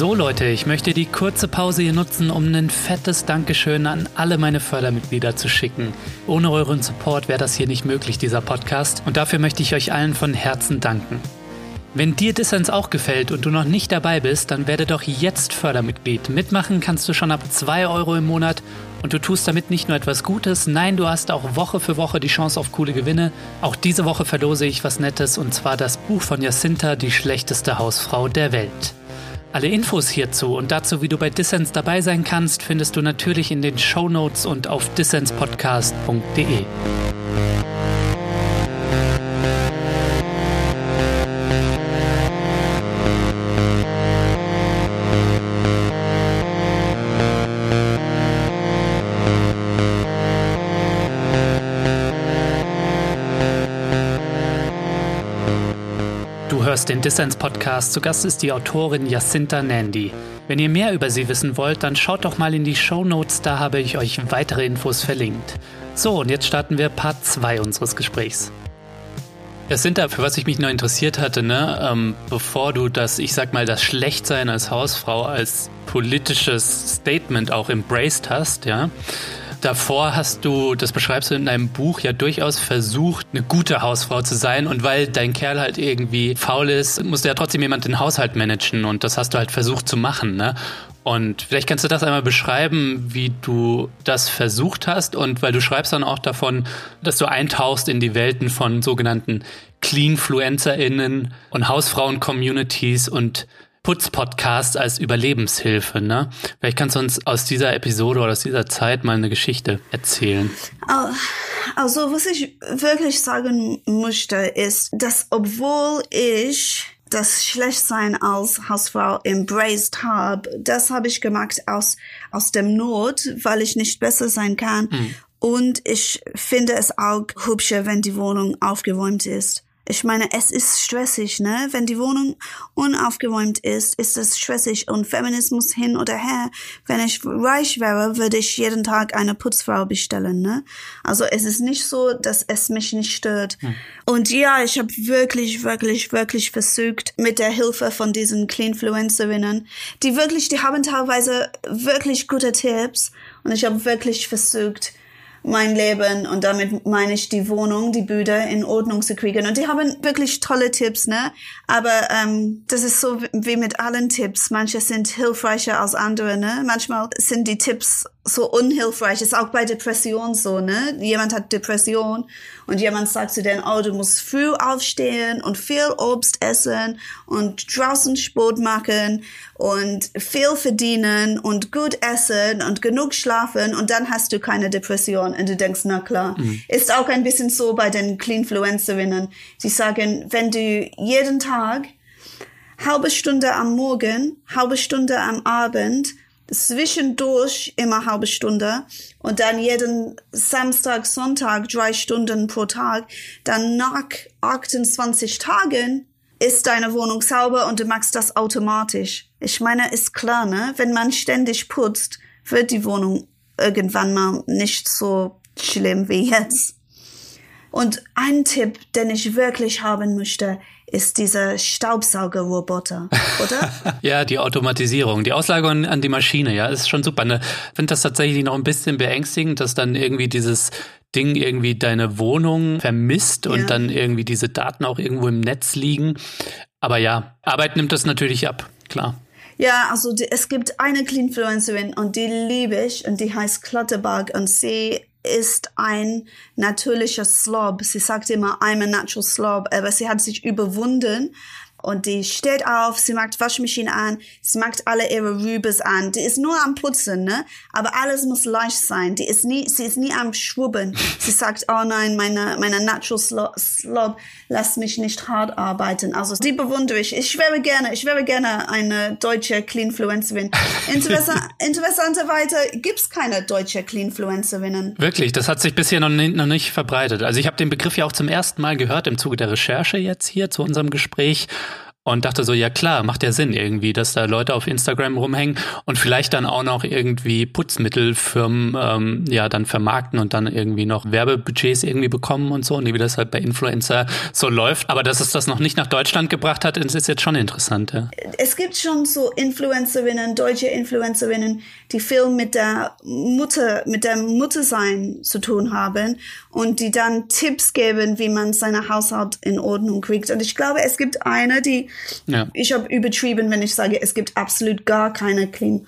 So Leute, ich möchte die kurze Pause hier nutzen, um ein fettes Dankeschön an alle meine Fördermitglieder zu schicken. Ohne euren Support wäre das hier nicht möglich, dieser Podcast. Und dafür möchte ich euch allen von Herzen danken. Wenn dir Dissens auch gefällt und du noch nicht dabei bist, dann werde doch jetzt Fördermitglied. Mitmachen kannst du schon ab 2 Euro im Monat Und du tust damit nicht nur etwas Gutes, nein, du hast auch Woche für Woche die Chance auf coole Gewinne. Auch diese Woche verlose ich was Nettes und zwar das Buch von Jacinta, die schlechteste Hausfrau der Welt. Alle Infos hierzu und dazu, wie du bei Dissens dabei sein kannst, findest du natürlich in den Show Notes und auf dissenspodcast.de. hörst den Dissens-Podcast. Zu Gast ist die Autorin Jacinta Nandy. Wenn ihr mehr über sie wissen wollt, dann schaut doch mal in die Show Notes, da habe ich euch weitere Infos verlinkt. So, und jetzt starten wir Part 2 unseres Gesprächs. Jacinta, für was ich mich noch interessiert hatte, ne, ähm, bevor du das, ich sag mal, das Schlechtsein als Hausfrau als politisches Statement auch embraced hast, ja, Davor hast du, das beschreibst du in deinem Buch, ja durchaus versucht, eine gute Hausfrau zu sein. Und weil dein Kerl halt irgendwie faul ist, musste ja trotzdem jemand den Haushalt managen. Und das hast du halt versucht zu machen, ne? Und vielleicht kannst du das einmal beschreiben, wie du das versucht hast und weil du schreibst dann auch davon, dass du eintauchst in die Welten von sogenannten Cleanfluencerinnen und Hausfrauen-Communities und Putz-Podcast als Überlebenshilfe. Ne? Vielleicht kannst du uns aus dieser Episode oder aus dieser Zeit mal eine Geschichte erzählen. Also, was ich wirklich sagen möchte, ist, dass obwohl ich das Schlechtsein als Hausfrau embraced habe, das habe ich gemacht aus, aus dem Not, weil ich nicht besser sein kann. Mhm. Und ich finde es auch hübscher, wenn die Wohnung aufgeräumt ist. Ich meine, es ist stressig, ne? Wenn die Wohnung unaufgeräumt ist, ist es stressig und Feminismus hin oder her. Wenn ich reich wäre, würde ich jeden Tag eine Putzfrau bestellen, ne? Also es ist nicht so, dass es mich nicht stört. Hm. Und ja, ich habe wirklich, wirklich, wirklich versucht, mit der Hilfe von diesen Cleanfluencerinnen, die wirklich, die haben teilweise wirklich gute Tipps und ich habe wirklich versucht, mein Leben und damit meine ich die Wohnung, die Büder in Ordnung zu kriegen. Und die haben wirklich tolle Tipps, ne? Aber ähm, das ist so wie mit allen Tipps. Manche sind hilfreicher als andere, ne? Manchmal sind die Tipps so unhilfreich. Ist auch bei Depression so, ne? Jemand hat Depression und jemand sagt zu denen, oh, du musst früh aufstehen und viel Obst essen und draußen Sport machen und viel verdienen und gut essen und genug schlafen und dann hast du keine Depression und du denkst, na klar. Mhm. Ist auch ein bisschen so bei den Cleanfluencerinnen. Sie sagen, wenn du jeden Tag halbe Stunde am Morgen, halbe Stunde am Abend zwischendurch immer halbe Stunde und dann jeden Samstag, Sonntag drei Stunden pro Tag. Dann nach 28 Tagen ist deine Wohnung sauber und du machst das automatisch. Ich meine, ist klar, ne? Wenn man ständig putzt, wird die Wohnung irgendwann mal nicht so schlimm wie jetzt. Und ein Tipp, den ich wirklich haben möchte, ist dieser Staubsaugerroboter, oder? (laughs) ja, die Automatisierung, die Auslagerung an die Maschine, ja, ist schon super. Ne? Ich finde das tatsächlich noch ein bisschen beängstigend, dass dann irgendwie dieses Ding irgendwie deine Wohnung vermisst und ja. dann irgendwie diese Daten auch irgendwo im Netz liegen. Aber ja, Arbeit nimmt das natürlich ab, klar. Ja, also die, es gibt eine Cleanfluencerin und die liebe ich und die heißt Clutterbug und sie ist ein natürlicher Slob. Sie sagt immer, I'm a natural slob, aber sie hat sich überwunden und die steht auf, sie macht Waschmaschine an, sie macht alle ihre Rübes an. Die ist nur am Putzen, ne? Aber alles muss leicht sein. Die ist nie, sie ist nie am Schwubben. (laughs) Sie sagt, oh nein, meine, meine Natural Slob, lässt mich nicht hart arbeiten. Also die bewundere ich. Ich wäre gerne, ich wäre gerne eine deutsche Cleanfluencerin. (laughs) Interessant, interessanterweise gibt's keine deutsche Cleanfluencerinnen. Wirklich, das hat sich bisher noch nicht, noch nicht verbreitet. Also ich habe den Begriff ja auch zum ersten Mal gehört im Zuge der Recherche jetzt hier zu unserem Gespräch und dachte so, ja klar, macht ja Sinn irgendwie, dass da Leute auf Instagram rumhängen und vielleicht dann auch noch irgendwie Putzmittelfirmen ähm, ja dann vermarkten und dann irgendwie noch Werbebudgets irgendwie bekommen und so und wie das halt bei Influencer so läuft. Aber dass es das noch nicht nach Deutschland gebracht hat, ist jetzt schon interessant. Ja. Es gibt schon so Influencerinnen, deutsche Influencerinnen, die viel mit der Mutter, mit der Muttersein zu tun haben und die dann Tipps geben, wie man seine Haushalt in Ordnung kriegt. Und ich glaube, es gibt eine, die, ja. ich habe übertrieben, wenn ich sage, es gibt absolut gar keine Clean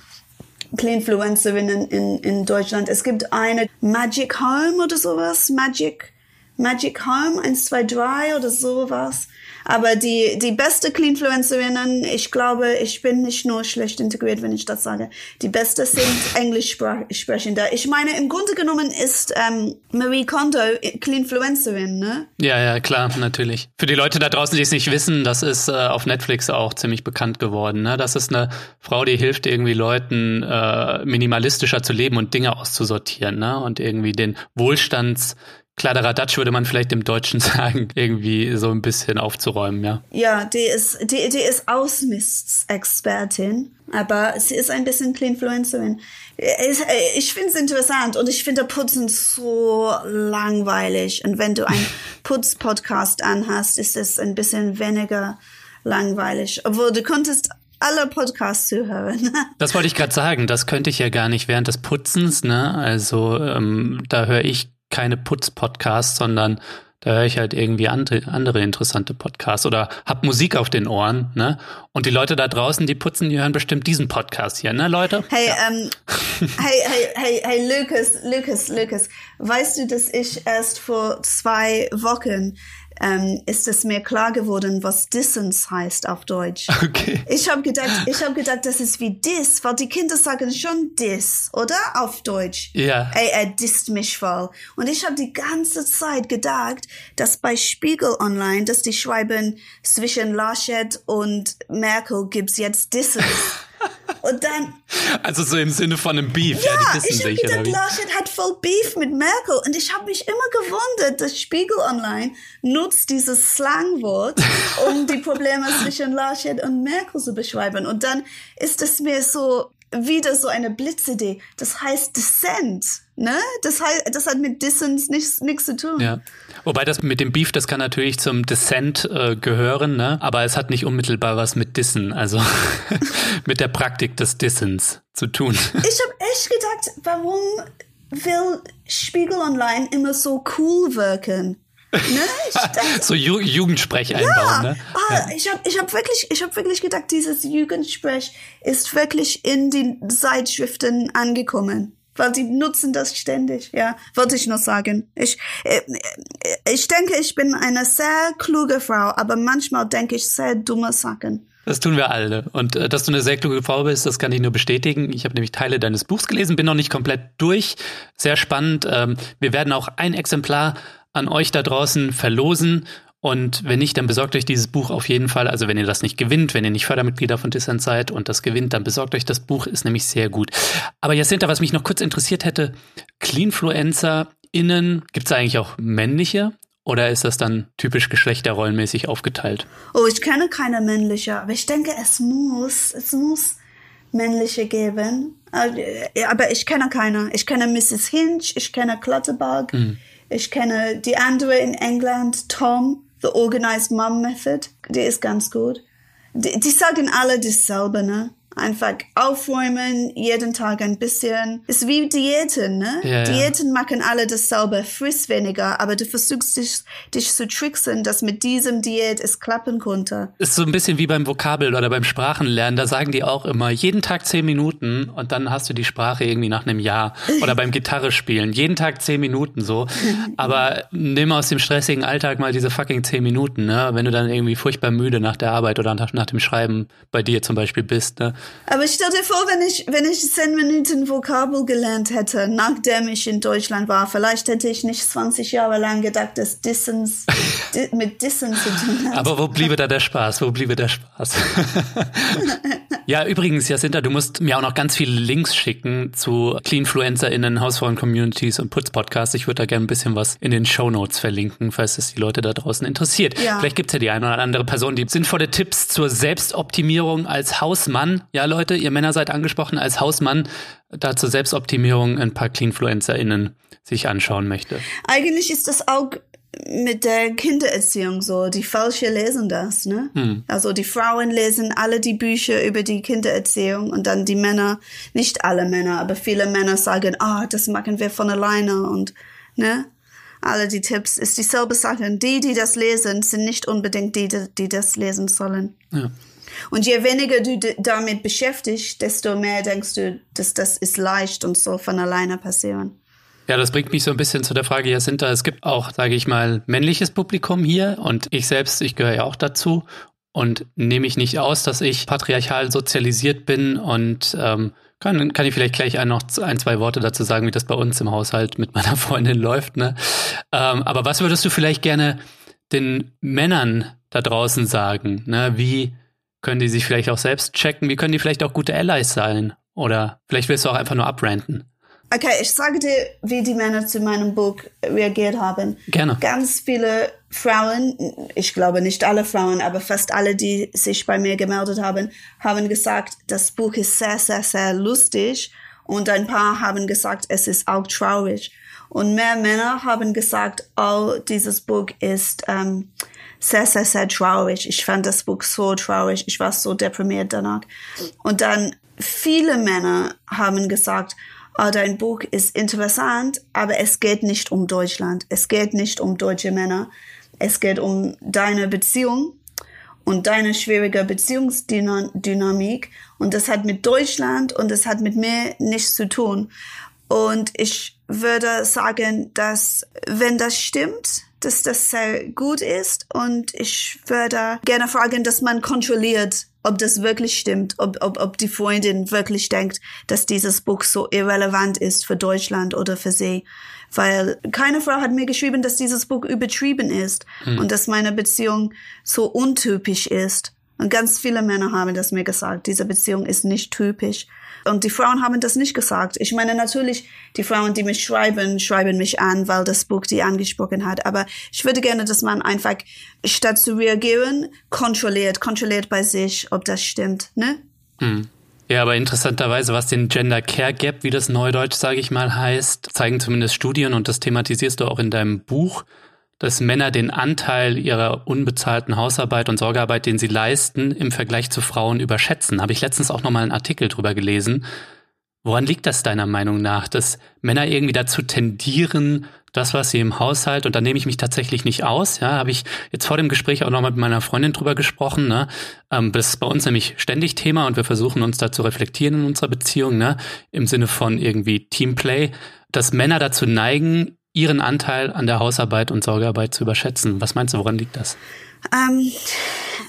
Cleanfluencerinnen in, in Deutschland. Es gibt eine Magic Home oder sowas. Magic, Magic Home 123 oder sowas. Aber die, die beste Cleanfluencerinnen, ich glaube, ich bin nicht nur schlecht integriert, wenn ich das sage. Die beste sind (laughs) Englisch sprechende. Ich meine, im Grunde genommen ist ähm, Marie Kondo Cleanfluencerin, ne? Ja, ja, klar, natürlich. Für die Leute da draußen, die es nicht wissen, das ist äh, auf Netflix auch ziemlich bekannt geworden. Ne? Das ist eine Frau, die hilft irgendwie Leuten äh, minimalistischer zu leben und Dinge auszusortieren ne? und irgendwie den Wohlstands Kladderadatsch würde man vielleicht im Deutschen (laughs) sagen, irgendwie so ein bisschen aufzuräumen, ja. Ja, die ist, die, die ist Ausmistexpertin, aber sie ist ein bisschen Cleanfluencerin. Ich finde es interessant und ich finde Putzen so langweilig. Und wenn du einen (laughs) Putz-Podcast anhast, ist es ein bisschen weniger langweilig. Obwohl du konntest alle Podcasts zuhören. (laughs) Das wollte ich gerade sagen. Das könnte ich ja gar nicht während des Putzens. Ne? Also ähm, da höre ich keine Putz-Podcasts, sondern da höre ich halt irgendwie andere, andere interessante Podcasts oder hab Musik auf den Ohren, ne? Und die Leute da draußen, die putzen, die hören bestimmt diesen Podcast hier, ne, Leute? Hey, ja. ähm, hey, hey, hey, hey, Lukas, Lukas, Lukas, weißt du, dass ich erst vor zwei Wochen ähm, ist es mir klar geworden, was Dissens heißt auf Deutsch. (laughs) Okay. Ich habe gedacht, ich habe gedacht, das ist wie Diss, weil die Kinder sagen schon Diss, oder? Auf Deutsch. Ja. Ey, er disst mich voll. Und ich habe die ganze Zeit gedacht, dass bei Spiegel Online, dass die schreiben, zwischen Laschet und Merkel gibt's jetzt Dissens. (laughs) Und dann. Also so im Sinne von einem Beef, ja, ja die wissen ich habe gedacht, Laschet hat voll Beef mit Merkel. Und ich habe mich immer gewundert, dass Spiegel Online nutzt dieses Slangwort, um die Probleme (laughs) zwischen Laschet und Merkel zu beschreiben. Und dann ist es mir so wieder so eine Blitzidee. Das heißt Dissent. Ne? Das, heißt, das hat mit Dissens nichts, zu tun. Ja. Wobei das mit dem Beef, das kann natürlich zum Dissent äh, gehören, ne? aber es hat nicht unmittelbar was mit Dissen, also (laughs) mit der Praktik des Dissens zu tun. (laughs) Ich habe echt gedacht, warum will Spiegel Online immer so cool wirken? Ne? (laughs) Dachte, so Ju Jugendsprech einbauen, ja. ne? Ah, ja. Ich habe ich hab wirklich, ich hab wirklich gedacht, dieses Jugendsprech ist wirklich in den Zeitschriften angekommen. Weil die nutzen das ständig, ja, wollte ich nur sagen. Ich, äh, äh, ich denke, ich bin eine sehr kluge Frau, aber manchmal denke ich sehr dumme Sachen. Das tun wir alle. Und äh, dass du eine sehr kluge Frau bist, das kann ich nur bestätigen. Ich habe nämlich Teile deines Buchs gelesen, bin noch nicht komplett durch. Sehr spannend. Ähm, wir werden auch ein Exemplar an euch da draußen verlosen. Und wenn nicht, dann besorgt euch dieses Buch auf jeden Fall. Also wenn ihr das nicht gewinnt, wenn ihr nicht Fördermitglieder von Dissent seid und das gewinnt, dann besorgt euch das Buch, ist nämlich sehr gut. Aber Jacinta, was mich noch kurz interessiert hätte, CleanfluencerInnen, gibt es eigentlich auch männliche? Oder ist das dann typisch geschlechterrollenmäßig aufgeteilt? Oh, ich kenne keine männliche, aber ich denke, es muss, es muss männliche geben. Äh, aber ich kenne keine. Ich kenne Mrs. Hinch, ich kenne Clutterberg. Mhm. Ich kenne die andere in England, Tom, The Organized Mom Method. Die ist ganz gut. Die, die sagen alle dasselbe, ne? Einfach aufräumen, jeden Tag ein bisschen. Ist wie Diäten, ne? Ja, Diäten ja. machen alle dasselbe, friss weniger, aber du versuchst dich, dich zu tricksen, dass mit diesem Diät es klappen konnte. Ist so ein bisschen wie beim Vokabel oder beim Sprachenlernen, da sagen die auch immer, jeden Tag zehn Minuten und dann hast du die Sprache irgendwie nach einem Jahr. Oder beim Gitarre spielen, jeden Tag zehn Minuten so. Aber nimm aus dem stressigen Alltag mal diese fucking zehn Minuten, ne? Wenn du dann irgendwie furchtbar müde nach der Arbeit oder nach, nach dem Schreiben bei dir zum Beispiel bist, ne? Aber stell dir vor, wenn ich, wenn ich zehn Minuten Vokabel gelernt hätte, nachdem ich in Deutschland war, vielleicht hätte ich nicht 20 Jahre lang gedacht, dass Dissens (laughs) di mit Dissens zu tun hat. Aber wo bliebe da der Spaß? Wo bliebe der Spaß? (laughs) ja, übrigens, Jacinta, du musst mir auch noch ganz viele Links schicken zu CleanfluencerInnen, Hausfrauen-Communities und Putz-Podcasts. Ich würde da gerne ein bisschen was in den Show Notes verlinken, falls es die Leute da draußen interessiert. Ja. Vielleicht gibt es ja die eine oder andere Person, die sinnvolle Tipps zur Selbstoptimierung als Hausmann ja, Leute, ihr Männer seid angesprochen als Hausmann, da zur Selbstoptimierung ein paar CleanfluencerInnen sich anschauen möchte. Eigentlich ist das auch mit der Kindererziehung so. Die Falsche lesen das, ne? Hm. Also die Frauen lesen alle die Bücher über die Kindererziehung und dann die Männer, nicht alle Männer, aber viele Männer sagen, ah, oh, das machen wir von alleine und, ne? alle die Tipps, ist dieselbe Sache. Die, die das lesen, sind nicht unbedingt die, die das lesen sollen. Ja. Und je weniger du damit beschäftigst, desto mehr denkst du, dass das ist leicht und soll von alleine passieren. Ja, das bringt mich so ein bisschen zu der Frage, Jacinta, es gibt auch, sage ich mal, männliches Publikum hier und ich selbst, ich gehöre ja auch dazu und nehme ich nicht aus, dass ich patriarchal sozialisiert bin und ähm, kann, kann ich vielleicht gleich ein, noch ein, zwei Worte dazu sagen, wie das bei uns im Haushalt mit meiner (laughs) Freundin läuft. Ne? Ähm, aber was würdest du vielleicht gerne den Männern da draußen sagen? Ne? Wie können die sich vielleicht auch selbst checken? Wie können die vielleicht auch gute Allies sein? Oder vielleicht willst du auch einfach nur abranten? Okay, ich sage dir, wie die Männer zu meinem Buch reagiert haben. Gerne. Ganz viele Frauen, ich glaube nicht alle Frauen, aber fast alle, die sich bei mir gemeldet haben, haben gesagt, das Buch ist sehr, sehr, sehr lustig. Und ein paar haben gesagt, es ist auch traurig. Und mehr Männer haben gesagt, oh, dieses Buch ist ähm, sehr, sehr, sehr traurig. Ich fand das Buch so traurig. Ich war so deprimiert danach. Und dann viele Männer haben gesagt, oh, dein Buch ist interessant, aber es geht nicht um Deutschland. Es geht nicht um deutsche Männer. Es geht um deine Beziehung und deine schwierige Beziehungsdynamik. Und das hat mit Deutschland und das hat mit mir nichts zu tun. Und ich würde sagen, dass wenn das stimmt, dass das sehr gut ist. Und ich würde gerne fragen, dass man kontrolliert, ob das wirklich stimmt, ob, ob, ob die Freundin wirklich denkt, dass dieses Buch so irrelevant ist für Deutschland oder für sie. Weil keine Frau hat mir geschrieben, dass dieses Buch übertrieben ist hm. und dass meine Beziehung so untypisch ist. Und ganz viele Männer haben das mir gesagt. Diese Beziehung ist nicht typisch. Und die Frauen haben das nicht gesagt. Ich meine, natürlich, die Frauen, die mich schreiben, schreiben mich an, weil das Buch die angesprochen hat. Aber ich würde gerne, dass man einfach, statt zu reagieren, kontrolliert, kontrolliert bei sich, ob das stimmt, ne? Hm. Ja, aber interessanterweise, was den Gender Care Gap, wie das Neudeutsch, sage ich mal, heißt, zeigen zumindest Studien und das thematisierst du auch in deinem Buch dass Männer den Anteil ihrer unbezahlten Hausarbeit und Sorgearbeit, den sie leisten, im Vergleich zu Frauen überschätzen. Habe ich letztens auch nochmal einen Artikel drüber gelesen. Woran liegt das deiner Meinung nach, dass Männer irgendwie dazu tendieren, das, was sie im Haushalt, und da nehme ich mich tatsächlich nicht aus, ja, habe ich jetzt vor dem Gespräch auch noch mit meiner Freundin drüber gesprochen, ne? Ähm, das ist bei uns nämlich ständig Thema und wir versuchen uns da zu reflektieren in unserer Beziehung, ne? Im Sinne von irgendwie Teamplay, dass Männer dazu neigen, ihren Anteil an der Hausarbeit und Sorgearbeit zu überschätzen. Was meinst du, woran liegt das? Ähm,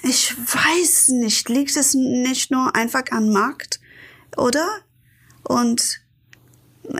ich weiß nicht. Liegt es nicht nur einfach an Markt, oder? Und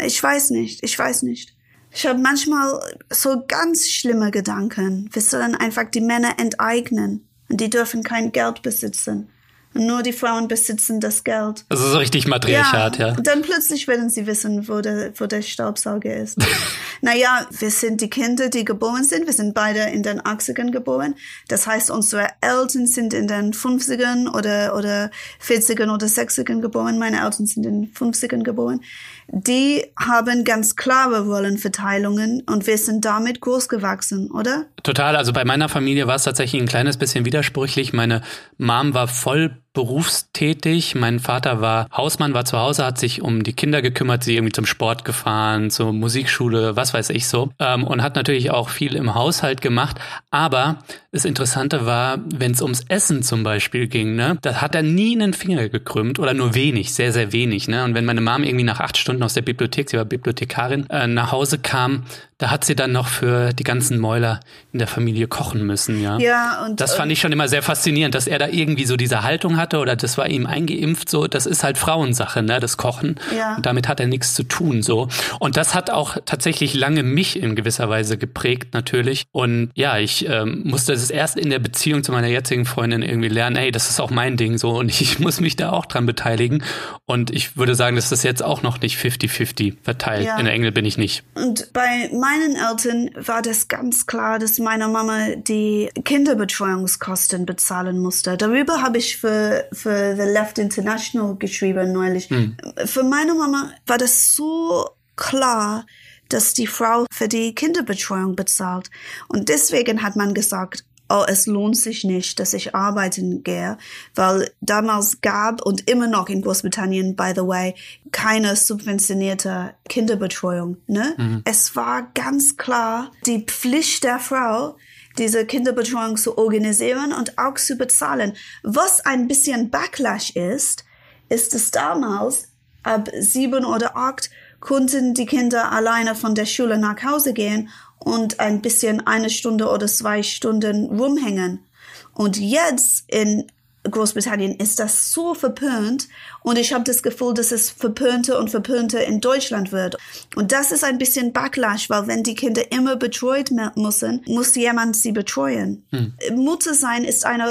ich weiß nicht, ich weiß nicht. Ich habe manchmal so ganz schlimme Gedanken. Wir sollen einfach die Männer enteignen und die dürfen kein Geld besitzen. Und nur die Frauen besitzen das Geld. Also so richtig Matriarchat, ja. ja. Und dann plötzlich werden sie wissen, wo der, wo der Staubsauger ist. (laughs) naja, wir sind die Kinder, die geboren sind. Wir sind beide in den 80ern geboren. Das heißt, unsere Eltern sind in den 50ern oder, oder 40ern oder 60ern geboren. Meine Eltern sind in den 50ern geboren. Die haben ganz klare Rollenverteilungen und wir sind damit groß gewachsen, oder? Total. Also bei meiner Familie war es tatsächlich ein kleines bisschen widersprüchlich. Meine Mom war voll berufstätig. Mein Vater war Hausmann, war zu Hause, hat sich um die Kinder gekümmert, sie irgendwie zum Sport gefahren, zur Musikschule, was weiß ich so. Ähm, und hat natürlich auch viel im Haushalt gemacht. Aber das Interessante war, wenn es ums Essen zum Beispiel ging, ne, da hat er nie einen Finger gekrümmt oder nur wenig, sehr, sehr wenig. Ne? Und wenn meine Mom irgendwie nach acht Stunden aus der Bibliothek, sie war Bibliothekarin, äh, nach Hause kam, da hat sie dann noch für die ganzen Mäuler in der Familie kochen müssen, ja. Ja, und das fand ich schon immer sehr faszinierend, dass er da irgendwie so diese Haltung hatte oder das war ihm eingeimpft, so, das ist halt Frauensache, ne, das Kochen. Ja. Und damit hat er nichts zu tun, so. Und das hat auch tatsächlich lange mich in gewisser Weise geprägt, natürlich. Und ja, ich ähm, musste das erst in der Beziehung zu meiner jetzigen Freundin irgendwie lernen, ey, das ist auch mein Ding, so. Und (laughs) ich muss mich da auch dran beteiligen. Und ich würde sagen, dass das jetzt auch noch nicht 50-50 verteilt. Ja. In der Engel bin ich nicht. Und bei meinen Eltern war das ganz klar, dass meine Mama die Kinderbetreuungskosten bezahlen musste. Darüber habe ich für, für The Left International geschrieben neulich. Hm. Für meine Mama war das so klar, dass die Frau für die Kinderbetreuung bezahlt. Und deswegen hat man gesagt, oh, es lohnt sich nicht, dass ich arbeiten gehe, weil damals gab und immer noch in Großbritannien, by the way, keine subventionierte Kinderbetreuung. Ne? Mhm. Es war ganz klar die Pflicht der Frau, diese Kinderbetreuung zu organisieren und auch zu bezahlen. Was ein bisschen Backlash ist, ist es damals ab sieben oder acht konnten die Kinder alleine von der Schule nach Hause gehen und ein bisschen eine Stunde oder zwei Stunden rumhängen. Und jetzt in Großbritannien ist das so verpönt und ich habe das Gefühl, dass es verpönter und verpönter in Deutschland wird. Und das ist ein bisschen Backlash, weil wenn die Kinder immer betreut müssen, muss jemand sie betreuen. Hm. Mutter sein ist ein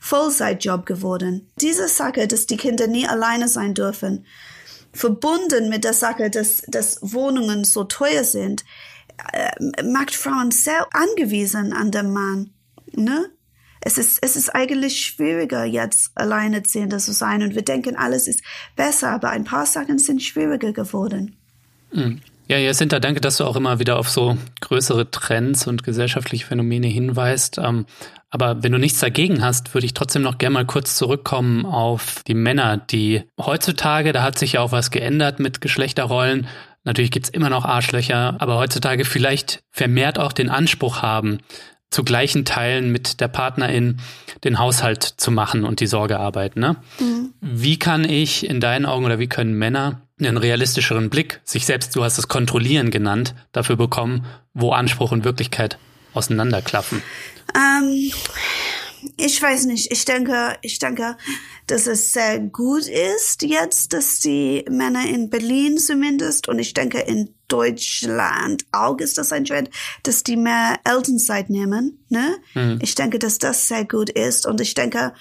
Vollzeitjob geworden. Diese Sache, dass die Kinder nie alleine sein dürfen, verbunden mit der Sache, dass, dass Wohnungen so teuer sind, äh, macht Frauen sehr angewiesen an den Mann. Ne? Es ist, es ist eigentlich schwieriger, jetzt alleinerziehender zu sein. Und wir denken, alles ist besser, aber ein paar Sachen sind schwieriger geworden. Mhm. Ja, Jacinta, danke, dass du auch immer wieder auf so größere Trends und gesellschaftliche Phänomene hinweist. Ähm, aber wenn du nichts dagegen hast, würde ich trotzdem noch gerne mal kurz zurückkommen auf die Männer, die heutzutage, da hat sich ja auch was geändert mit Geschlechterrollen. Natürlich gibt's immer noch Arschlöcher, aber heutzutage vielleicht vermehrt auch den Anspruch haben, zu gleichen Teilen mit der Partnerin den Haushalt zu machen und die Sorgearbeit. Ne? Mhm. Wie kann ich in deinen Augen oder wie können Männer einen realistischeren Blick, sich selbst, du hast es Kontrollieren genannt, dafür bekommen, wo Anspruch und Wirklichkeit auseinanderklaffen? Ähm, ich weiß nicht. Ich denke, ich denke, dass es sehr gut ist jetzt, dass die Männer in Berlin zumindest und ich denke in Deutschland auch ist das ein Trend, dass die mehr Elternzeit nehmen. Ne? Mhm. Ich denke, dass das sehr gut ist und ich denke,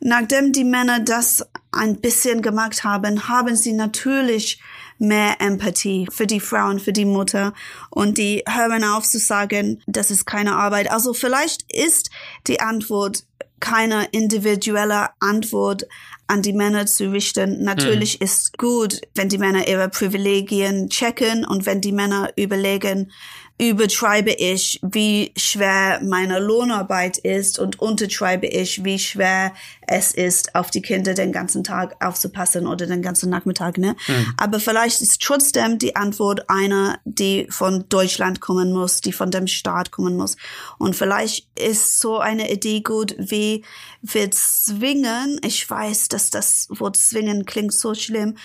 nachdem die Männer das ein bisschen gemacht haben, haben sie natürlich mehr Empathie für die Frauen, für die Mutter und die hören auf zu sagen, das ist keine Arbeit. Also vielleicht ist die Antwort keine individuelle Antwort an die Männer zu richten. Natürlich mhm. ist gut, wenn die Männer ihre Privilegien checken und wenn die Männer überlegen, übertreibe ich, wie schwer meine Lohnarbeit ist und untertreibe ich, wie schwer es ist, auf die Kinder den ganzen Tag aufzupassen oder den ganzen Nachmittag. Ne? Mhm. Aber vielleicht ist trotzdem die Antwort einer, die von Deutschland kommen muss, die von dem Staat kommen muss. Und vielleicht ist so eine Idee gut, wie wir zwingen, ich weiß, dass das Wort zwingen klingt so schlimm,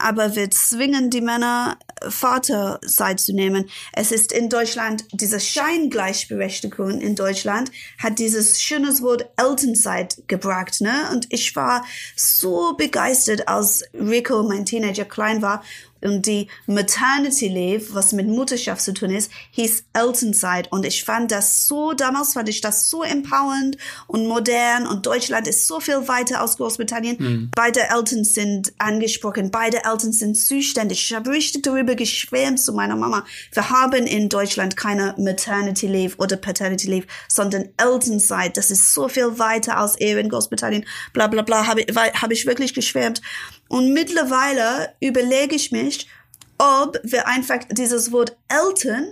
aber wir zwingen die Männer, Vaterzeit zu nehmen. Es ist in Deutschland, diese Scheingleichberechtigung in Deutschland hat dieses schönes Wort Elternzeit gebracht, ne? Und ich war so begeistert, als Rico, mein Teenager, klein war und die Maternity Leave, was mit Mutterschaft zu tun ist, hieß Elternzeit. Und ich fand das so, damals fand ich das so empowernd und modern und Deutschland ist so viel weiter aus Großbritannien. Mhm. Beide Eltern sind angesprochen, beide Eltern sind zuständig. Ich habe richtig darüber geschwärmt zu meiner Mama. Wir haben in Deutschland keine Maternity Leave oder Paternity Leave, sondern Elternzeit. Das ist so viel weiter als Ehe in Großbritannien. Bla bla bla, habe hab ich wirklich geschwärmt. Und mittlerweile überlege ich mich, ob wir einfach dieses Wort Eltern,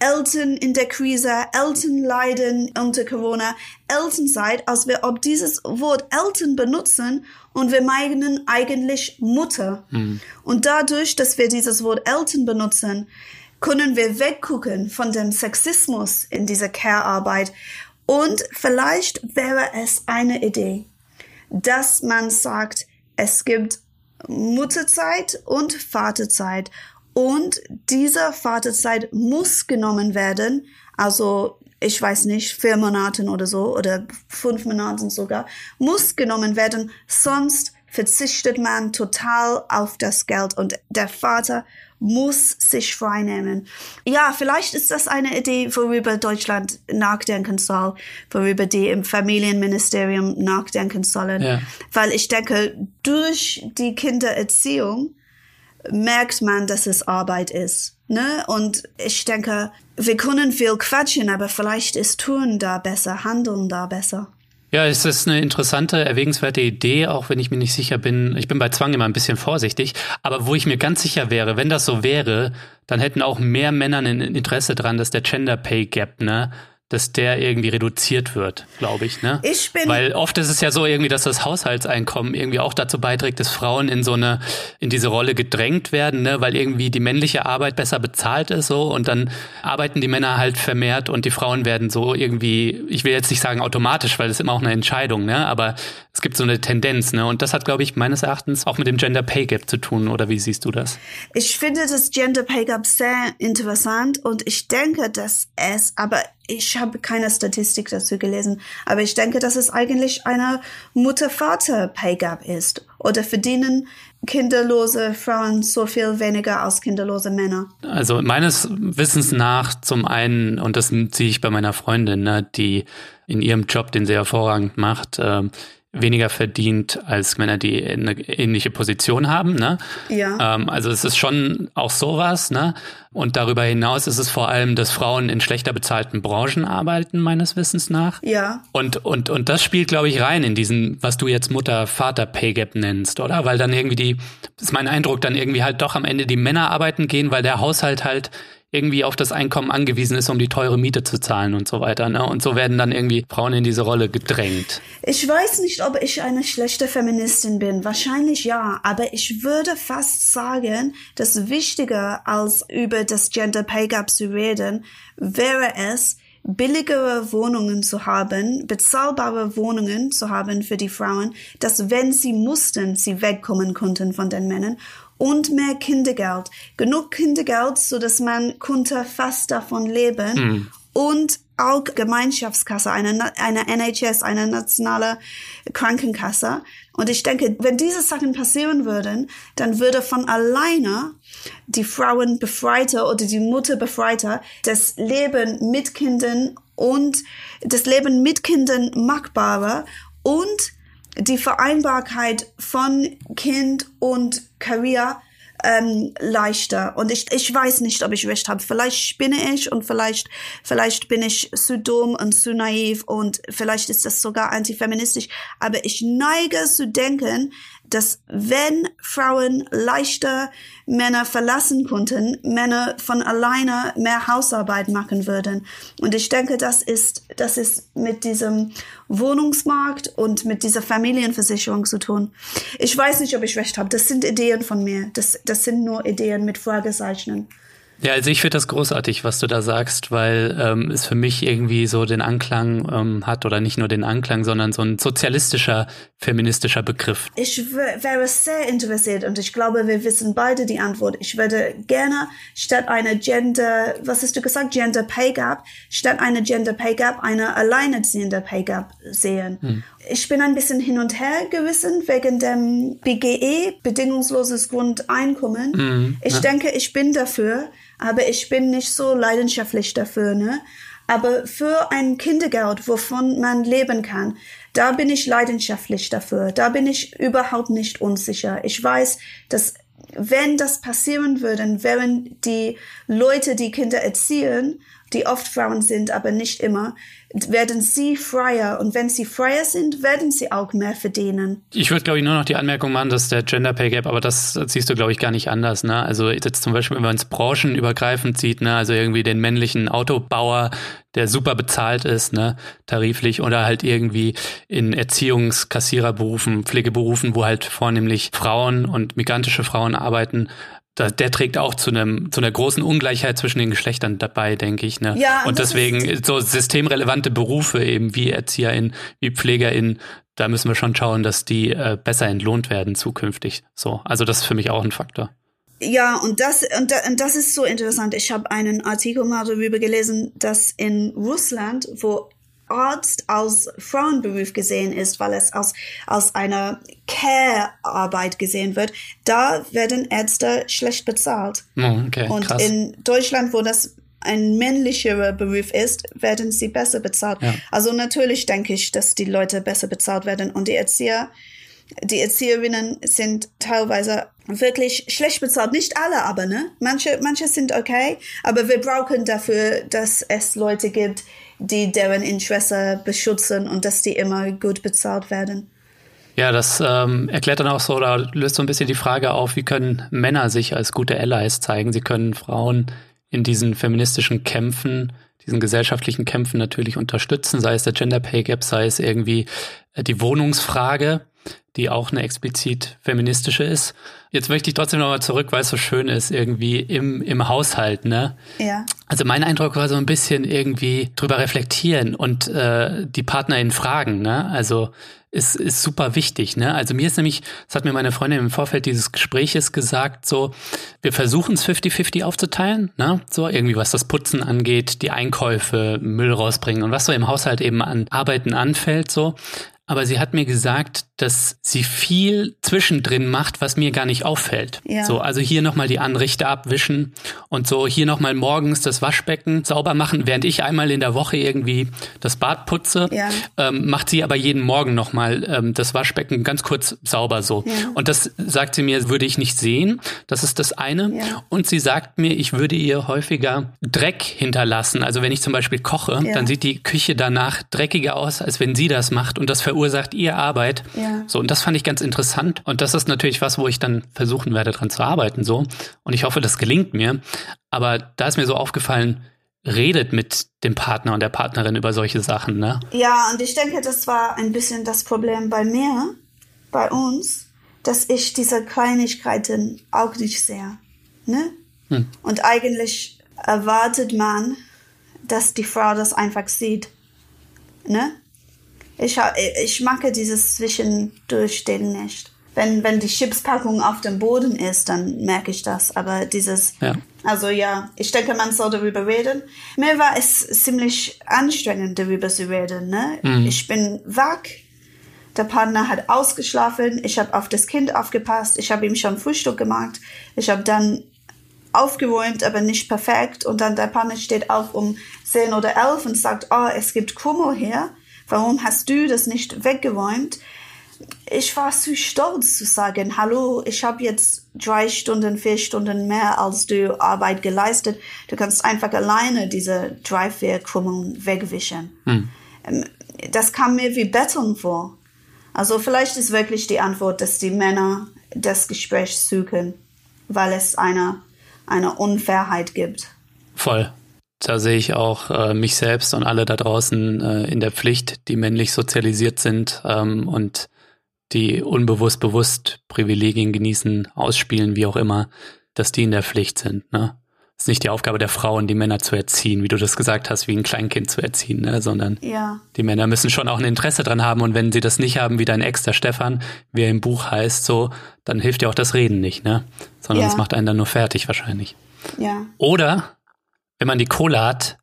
Eltern in der Krise, Eltern leiden unter Corona, Elternzeit, als wir ob dieses Wort Eltern benutzen und wir meinen eigentlich Mutter. Mhm. Und dadurch, dass wir dieses Wort Eltern benutzen, können wir weggucken von dem Sexismus in dieser Care-Arbeit. Und vielleicht wäre es eine Idee, dass man sagt, es gibt Mutterzeit und Vaterzeit. Und diese Vaterzeit muss genommen werden. Also, ich weiß nicht, vier Monaten oder so oder fünf Monaten sogar, muss genommen werden. Sonst verzichtet man total auf das Geld und der Vater muss sich freinehmen. Ja, vielleicht ist das eine Idee, worüber Deutschland nachdenken soll, worüber die im Familienministerium nachdenken sollen. Ja. Weil ich denke, durch die Kindererziehung merkt man, dass es Arbeit ist. Ne? Und ich denke, wir können viel quatschen, aber vielleicht ist Tun da besser, Handeln da besser. Ja, es ist eine interessante, erwägenswerte Idee, auch wenn ich mir nicht sicher bin. Ich bin bei Zwang immer ein bisschen vorsichtig. Aber wo ich mir ganz sicher wäre, wenn das so wäre, dann hätten auch mehr Männer ein Interesse dran, dass der Gender Pay Gap, ne, dass der irgendwie reduziert wird, glaube ich, ne? Ich bin Weil oft ist es ja so irgendwie, dass das Haushaltseinkommen irgendwie auch dazu beiträgt, dass Frauen in so eine, in diese Rolle gedrängt werden, ne? Weil irgendwie die männliche Arbeit besser bezahlt ist so und dann arbeiten die Männer halt vermehrt und die Frauen werden so irgendwie, ich will jetzt nicht sagen automatisch, weil es immer auch eine Entscheidung, ne? Aber es gibt so eine Tendenz, ne? Und das hat, glaube ich, meines Erachtens auch mit dem Gender Pay Gap zu tun, oder wie siehst du das? Ich finde das Gender Pay Gap sehr interessant und ich denke, dass es, aber ich habe keine Statistik dazu gelesen, aber ich denke, dass es eigentlich eine Mutter-Vater-Pay Gap ist. Oder verdienen kinderlose Frauen so viel weniger als kinderlose Männer? Also meines Wissens nach zum einen, und das ziehe ich bei meiner Freundin, ne, die in ihrem Job, den sie hervorragend macht, äh, weniger verdient als Männer, die eine ähnliche Position haben. Ne? Ja. Ähm, also es ist schon auch sowas. Ne? Und darüber hinaus ist es vor allem, dass Frauen in schlechter bezahlten Branchen arbeiten, meines Wissens nach. Ja. Und, und, und das spielt, glaube ich, rein in diesen, was du jetzt Mutter-Vater-Pay-Gap nennst, oder? Weil dann irgendwie die, das ist mein Eindruck, dann irgendwie halt doch am Ende die Männer arbeiten gehen, weil der Haushalt halt irgendwie auf das Einkommen angewiesen ist, um die teure Miete zu zahlen und so weiter. Ne? Und so werden dann irgendwie Frauen in diese Rolle gedrängt. Ich weiß nicht, ob ich eine schlechte Feministin bin. Wahrscheinlich ja. Aber ich würde fast sagen, dass wichtiger als über das Gender Pay Gap zu reden, wäre es, billigere Wohnungen zu haben, bezahlbare Wohnungen zu haben für die Frauen, dass wenn sie mussten, sie wegkommen konnten von den Männern und mehr Kindergeld. Genug Kindergeld, so dass man konnte fast davon leben Mhm. und auch Gemeinschaftskasse, eine, eine NHS, eine nationale Krankenkasse. Und ich denke, wenn diese Sachen passieren würden, dann würde von alleine die Frauen befreiter oder die Mutter befreiter das Leben mit Kindern und das Leben mit Kindern machbarer und die Vereinbarkeit von Kind und Karriere ähm, leichter. Und ich, ich weiß nicht, ob ich recht habe. Vielleicht spinne ich und vielleicht, vielleicht bin ich zu dumm und zu naiv und vielleicht ist das sogar antifeministisch. Aber ich neige zu denken, dass wenn Frauen leichter Männer verlassen konnten, Männer von alleine mehr Hausarbeit machen würden. Und ich denke, das ist, das ist mit diesem Wohnungsmarkt und mit dieser Familienversicherung zu tun. Ich weiß nicht, ob ich recht habe. Das sind Ideen von mir. Das, das sind nur Ideen mit Fragezeichen. Ja, also ich finde das großartig, was du da sagst, weil ähm, es für mich irgendwie so den Anklang ähm, hat oder nicht nur den Anklang, sondern so ein sozialistischer, feministischer Begriff. Ich wäre sehr interessiert und ich glaube, wir wissen beide die Antwort. Ich würde gerne statt einer Gender, was hast du gesagt, Gender Pay Gap, statt einer Gender Pay Gap eine alleinerziehende Pay Gap sehen. Hm. Ich bin ein bisschen hin und her gerissen wegen dem BGE, bedingungsloses Grundeinkommen. Mhm, ich ja. denke, ich bin dafür, aber ich bin nicht so leidenschaftlich dafür, ne? Aber für ein Kindergeld, wovon man leben kann, da bin ich leidenschaftlich dafür. Da bin ich überhaupt nicht unsicher. Ich weiß, dass wenn das passieren würde, wären die Leute, die Kinder erziehen, die oft Frauen sind, aber nicht immer, werden sie freier. Und wenn sie freier sind, werden sie auch mehr verdienen. Ich würde, glaube ich, nur noch die Anmerkung machen, dass der Gender Pay Gap, aber das siehst du, glaube ich, gar nicht anders. Ne? Also jetzt zum Beispiel, wenn man es branchenübergreifend sieht, ne? also irgendwie den männlichen Autobauer, der super bezahlt ist, ne, tariflich, oder halt irgendwie in Erziehungskassiererberufen, Pflegeberufen, wo halt vornehmlich Frauen und migrantische Frauen arbeiten, der trägt auch zu einem zu einer großen Ungleichheit zwischen den Geschlechtern dabei, denke ich. Ne? Ja, und deswegen so systemrelevante Berufe eben wie Erzieherin, wie Pflegerin, da müssen wir schon schauen, dass die äh, besser entlohnt werden zukünftig. So, also das ist für mich auch ein Faktor. Ja, und das, und, da, und das ist so interessant. Ich habe einen Artikel mal darüber gelesen, dass in Russland, wo Arzt als Frauenberuf gesehen ist, weil es als, als eine Care-Arbeit gesehen wird, da werden Ärzte schlecht bezahlt. Oh, okay, Und krass. in Deutschland, wo das ein männlicherer Beruf ist, werden sie besser bezahlt. Ja. Also natürlich denke ich, dass die Leute besser bezahlt werden und die Erzieher, die Erzieherinnen sind teilweise wirklich schlecht bezahlt. Nicht alle, aber ne? Manche, manche sind okay, aber wir brauchen dafür, dass es Leute gibt, die deren Interesse beschützen und dass die immer gut bezahlt werden. Ja, das ähm, erklärt dann auch so oder löst so ein bisschen die Frage auf, wie können Männer sich als gute Allies zeigen? Sie können Frauen in diesen feministischen Kämpfen diesen gesellschaftlichen Kämpfen natürlich unterstützen, sei es der Gender Pay Gap, sei es irgendwie äh, die Wohnungsfrage, die auch eine explizit feministische ist. Jetzt möchte ich trotzdem nochmal zurück, weil es so schön ist, irgendwie im, im Haushalt, ne? Ja. Also mein Eindruck war so ein bisschen irgendwie drüber reflektieren und äh, die PartnerInnen fragen, ne? Also ist, ist super wichtig, ne? Also mir ist nämlich, das hat mir meine Freundin im Vorfeld dieses Gespräches gesagt, so, wir versuchen es 50-50 aufzuteilen, ne? So, irgendwie was das Putzen angeht, die Einkäufe, Müll rausbringen und was so im Haushalt eben an Arbeiten anfällt, so aber sie hat mir gesagt, dass sie viel zwischendrin macht, was mir gar nicht auffällt. Ja. So, also hier nochmal die Anrichte abwischen und so hier nochmal morgens das Waschbecken sauber machen, während ich einmal in der Woche irgendwie das Bad putze, ja. ähm, macht sie aber jeden Morgen nochmal ähm, das Waschbecken ganz kurz sauber so. Ja. Und das sagt sie mir, würde ich nicht sehen. Das ist das eine. Und sie sagt mir, ich würde ihr häufiger Dreck hinterlassen. Also wenn ich zum Beispiel koche, dann sieht die Küche danach dreckiger aus, als wenn sie das macht. Und das verursacht verursacht ihr Arbeit. Ja. So, und das fand ich ganz interessant. Und das ist natürlich was, wo ich dann versuchen werde, dran zu arbeiten, so. Und ich hoffe, das gelingt mir. Aber da ist mir so aufgefallen, redet mit dem Partner und der Partnerin über solche Sachen, ne? Ja, und ich denke, das war ein bisschen das Problem bei mir, bei uns, dass ich diese Kleinigkeiten auch nicht sehe, ne? Hm. Und eigentlich erwartet man, dass die Frau das einfach sieht, ne? Ich, ich mag dieses Zwischendurchstehen nicht. Wenn, wenn die Chipspackung auf dem Boden ist, dann merke ich das. Aber dieses, ja. also ja, ich denke, man soll darüber reden. Mir war es ziemlich anstrengend, darüber zu reden. Ne? Mhm. Ich bin wach. Der Partner hat ausgeschlafen. Ich habe auf das Kind aufgepasst. Ich habe ihm schon Frühstück gemacht. Ich habe dann aufgeräumt, aber nicht perfekt. Und dann der Partner steht auf um 10 oder 11 und sagt, oh, es gibt Kummer hier. Warum hast du das nicht weggeräumt? Ich war zu stolz zu sagen, hallo, ich habe jetzt drei Stunden, vier Stunden mehr als du Arbeit geleistet. Du kannst einfach alleine diese drei, vier Krümmungen wegwischen. Hm. Ähm, das kam mir wie Betteln vor. Also vielleicht ist wirklich die Antwort, dass die Männer das Gespräch suchen, weil es eine, eine Unfairheit gibt. Voll da sehe ich auch äh, mich selbst und alle da draußen äh, in der Pflicht, die männlich sozialisiert sind ähm, und die unbewusst bewusst Privilegien genießen, ausspielen, wie auch immer, dass die in der Pflicht sind. Ne? Es ist nicht die Aufgabe der Frauen, die Männer zu erziehen, wie du das gesagt hast, wie ein Kleinkind zu erziehen, ne? sondern ja. die Männer müssen schon auch ein Interesse dran haben. Und wenn sie das nicht haben, wie dein Ex, der Stefan, wie er im Buch heißt, so, dann hilft dir auch das Reden nicht, ne? Sondern es ja. macht einen dann nur fertig wahrscheinlich. Ja. Oder wenn man die Kohle hat,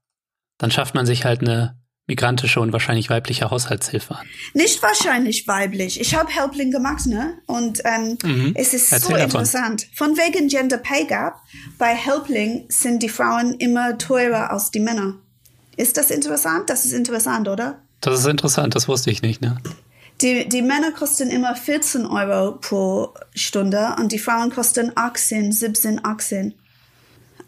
dann schafft man sich halt eine migrantische und wahrscheinlich weibliche Haushaltshilfe an. Nicht wahrscheinlich weiblich. Ich habe Helpling gemacht, ne? Und ähm, mhm. es ist Erzähl so davon. interessant. Von wegen Gender Pay Gap, bei Helpling sind die Frauen immer teurer als die Männer. Ist das interessant? Das ist interessant, oder? Das ist interessant, das wusste ich nicht, ne? Die, die Männer kosten immer 14 Euro pro Stunde und die Frauen kosten 18, 17, 18.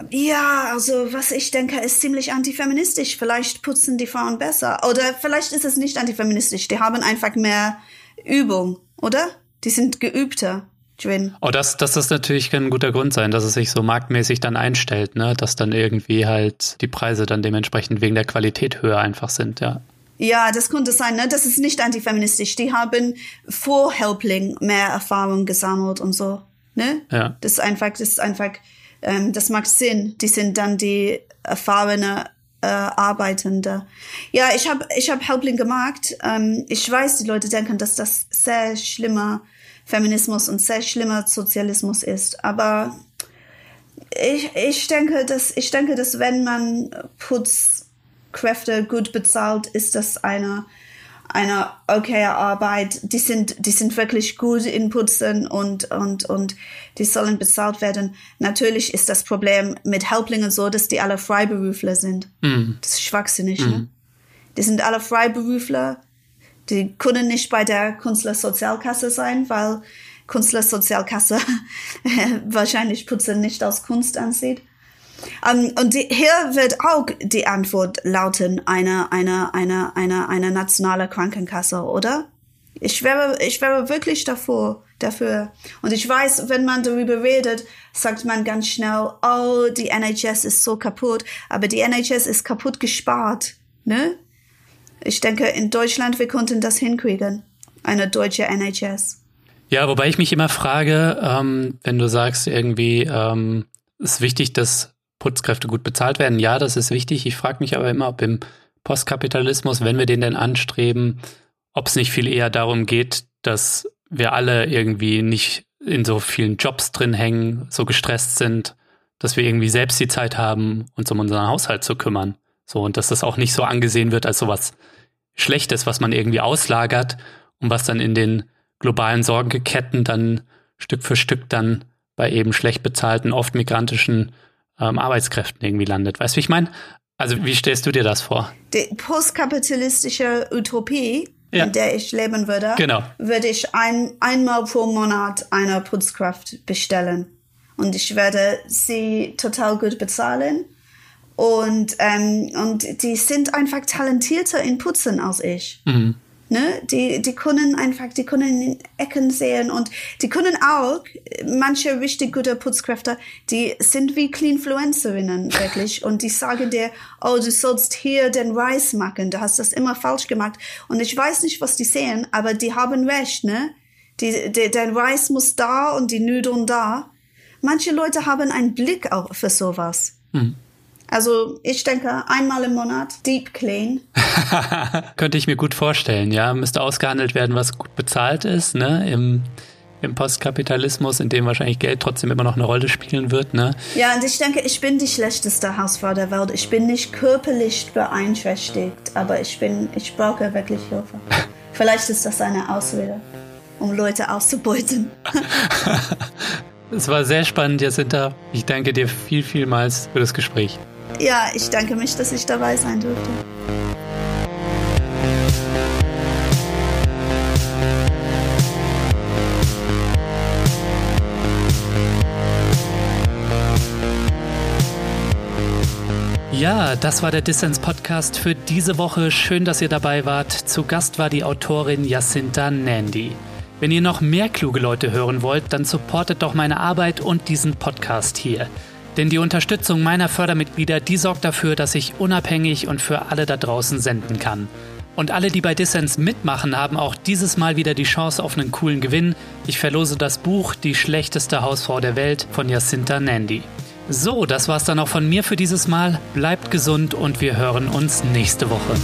Ja, also was ich denke, ist ziemlich antifeministisch. Vielleicht putzen die Frauen besser. Oder vielleicht ist es nicht antifeministisch. Die haben einfach mehr Übung, oder? Die sind geübter drin. Oh, das, das ist natürlich ein guter Grund sein, dass es sich so marktmäßig dann einstellt, ne? Dass dann irgendwie halt die Preise dann dementsprechend wegen der Qualität höher einfach sind, ja. Ja, das könnte sein, ne? Das ist nicht antifeministisch. Die haben vor Helpling mehr Erfahrung gesammelt und so, ne? Ja. Das ist einfach, das ist einfach, ähm, das macht Sinn. Die sind dann die erfahrene äh, Arbeitende. Ja, ich habe ich hab Helpling gemacht. Ähm, ich weiß, die Leute denken, dass das sehr schlimmer Feminismus und sehr schlimmer Sozialismus ist. Aber ich, ich denke, dass ich denke, dass wenn man Putzkräfte gut bezahlt, ist das eine eine okay Arbeit. Die sind, die sind wirklich gut in Putzen und, und, und die sollen bezahlt werden. Natürlich ist das Problem mit Helplingen so, dass die alle Freiberufler sind. Mm. Das ist schwachsinnig, ne? Mhm. Die sind alle Freiberufler. Die können nicht bei der Künstlersozialkasse sein, weil Künstlersozialkasse (laughs) wahrscheinlich Putzen nicht als Kunst ansieht. Um, ähm, und die, hier wird auch die Antwort lauten, eine, eine, eine, eine, eine nationale Krankenkasse, oder? Ich wäre, ich wäre wirklich davor, dafür. Und ich weiß, wenn man darüber redet, sagt man ganz schnell, oh, die NHS ist so kaputt. Aber die NHS ist kaputt gespart, ne? Ich denke, in Deutschland, wir konnten das hinkriegen. Eine deutsche NHS. Ja, wobei ich mich immer frage, ähm, wenn du sagst, irgendwie ähm, ist wichtig, dass Putzkräfte gut bezahlt werden. Ja, das ist wichtig. Ich frage mich aber immer, ob im Postkapitalismus, wenn wir den denn anstreben, ob es nicht viel eher darum geht, dass wir alle irgendwie nicht in so vielen Jobs drin hängen, so gestresst sind, dass wir irgendwie selbst die Zeit haben, uns um unseren Haushalt zu kümmern. So, und dass das auch nicht so angesehen wird als sowas Schlechtes, was man irgendwie auslagert und was dann in den globalen Sorgenketten dann Stück für Stück dann bei eben schlecht bezahlten, oft migrantischen ähm, Arbeitskräften irgendwie landet. Weißt du, wie ich meine? Also wie stellst du dir das vor? Die postkapitalistische Utopie, ja. in der ich leben würde, genau. würde ich ein, einmal pro Monat eine Putzkraft bestellen. Und ich werde sie total gut bezahlen. Und, ähm, und die sind einfach talentierter in Putzen als ich. Mhm. Ne? Die, die können einfach, die können in Ecken sehen und die können auch, manche richtig gute Putzkräfte, die sind wie Cleanfluencerinnen wirklich und die sagen dir, oh, du sollst hier den Reis machen, du hast das immer falsch gemacht und ich weiß nicht, was die sehen, aber die haben recht, ne? Die, die, dein Reis muss da und die Nudeln da. Manche Leute haben einen Blick auch für sowas. Hm. Also ich denke, einmal im Monat Deep Clean. (laughs) Könnte ich mir gut vorstellen, ja. Müsste ausgehandelt werden, was gut bezahlt ist, ne? Im, im Postkapitalismus, in dem wahrscheinlich Geld trotzdem immer noch eine Rolle spielen wird, ne? Ja, und ich denke, ich bin die schlechteste Hausfrau der Welt. Ich bin nicht körperlich beeinträchtigt, aber ich bin, ich brauche wirklich Hilfe. (laughs) Vielleicht ist das eine Ausrede, um Leute auszubeuten. (laughs) Es war sehr spannend, Jacinta. Ich danke dir viel, vielmals für das Gespräch. Ja, ich danke mich, dass ich dabei sein durfte. Ja, das war der Dissens Podcast für diese Woche. Schön, dass ihr dabei wart. Zu Gast war die Autorin Jacinta Nandy. Wenn ihr noch mehr kluge Leute hören wollt, dann supportet doch meine Arbeit und diesen Podcast hier. Denn die Unterstützung meiner Fördermitglieder, die sorgt dafür, dass ich unabhängig und für alle da draußen senden kann. Und alle, die bei Dissens mitmachen, haben auch dieses Mal wieder die Chance auf einen coolen Gewinn. Ich verlose das Buch Die schlechteste Hausfrau der Welt von Jacinta Nandy. So, das war's dann auch von mir für dieses Mal. Bleibt gesund und wir hören uns nächste Woche.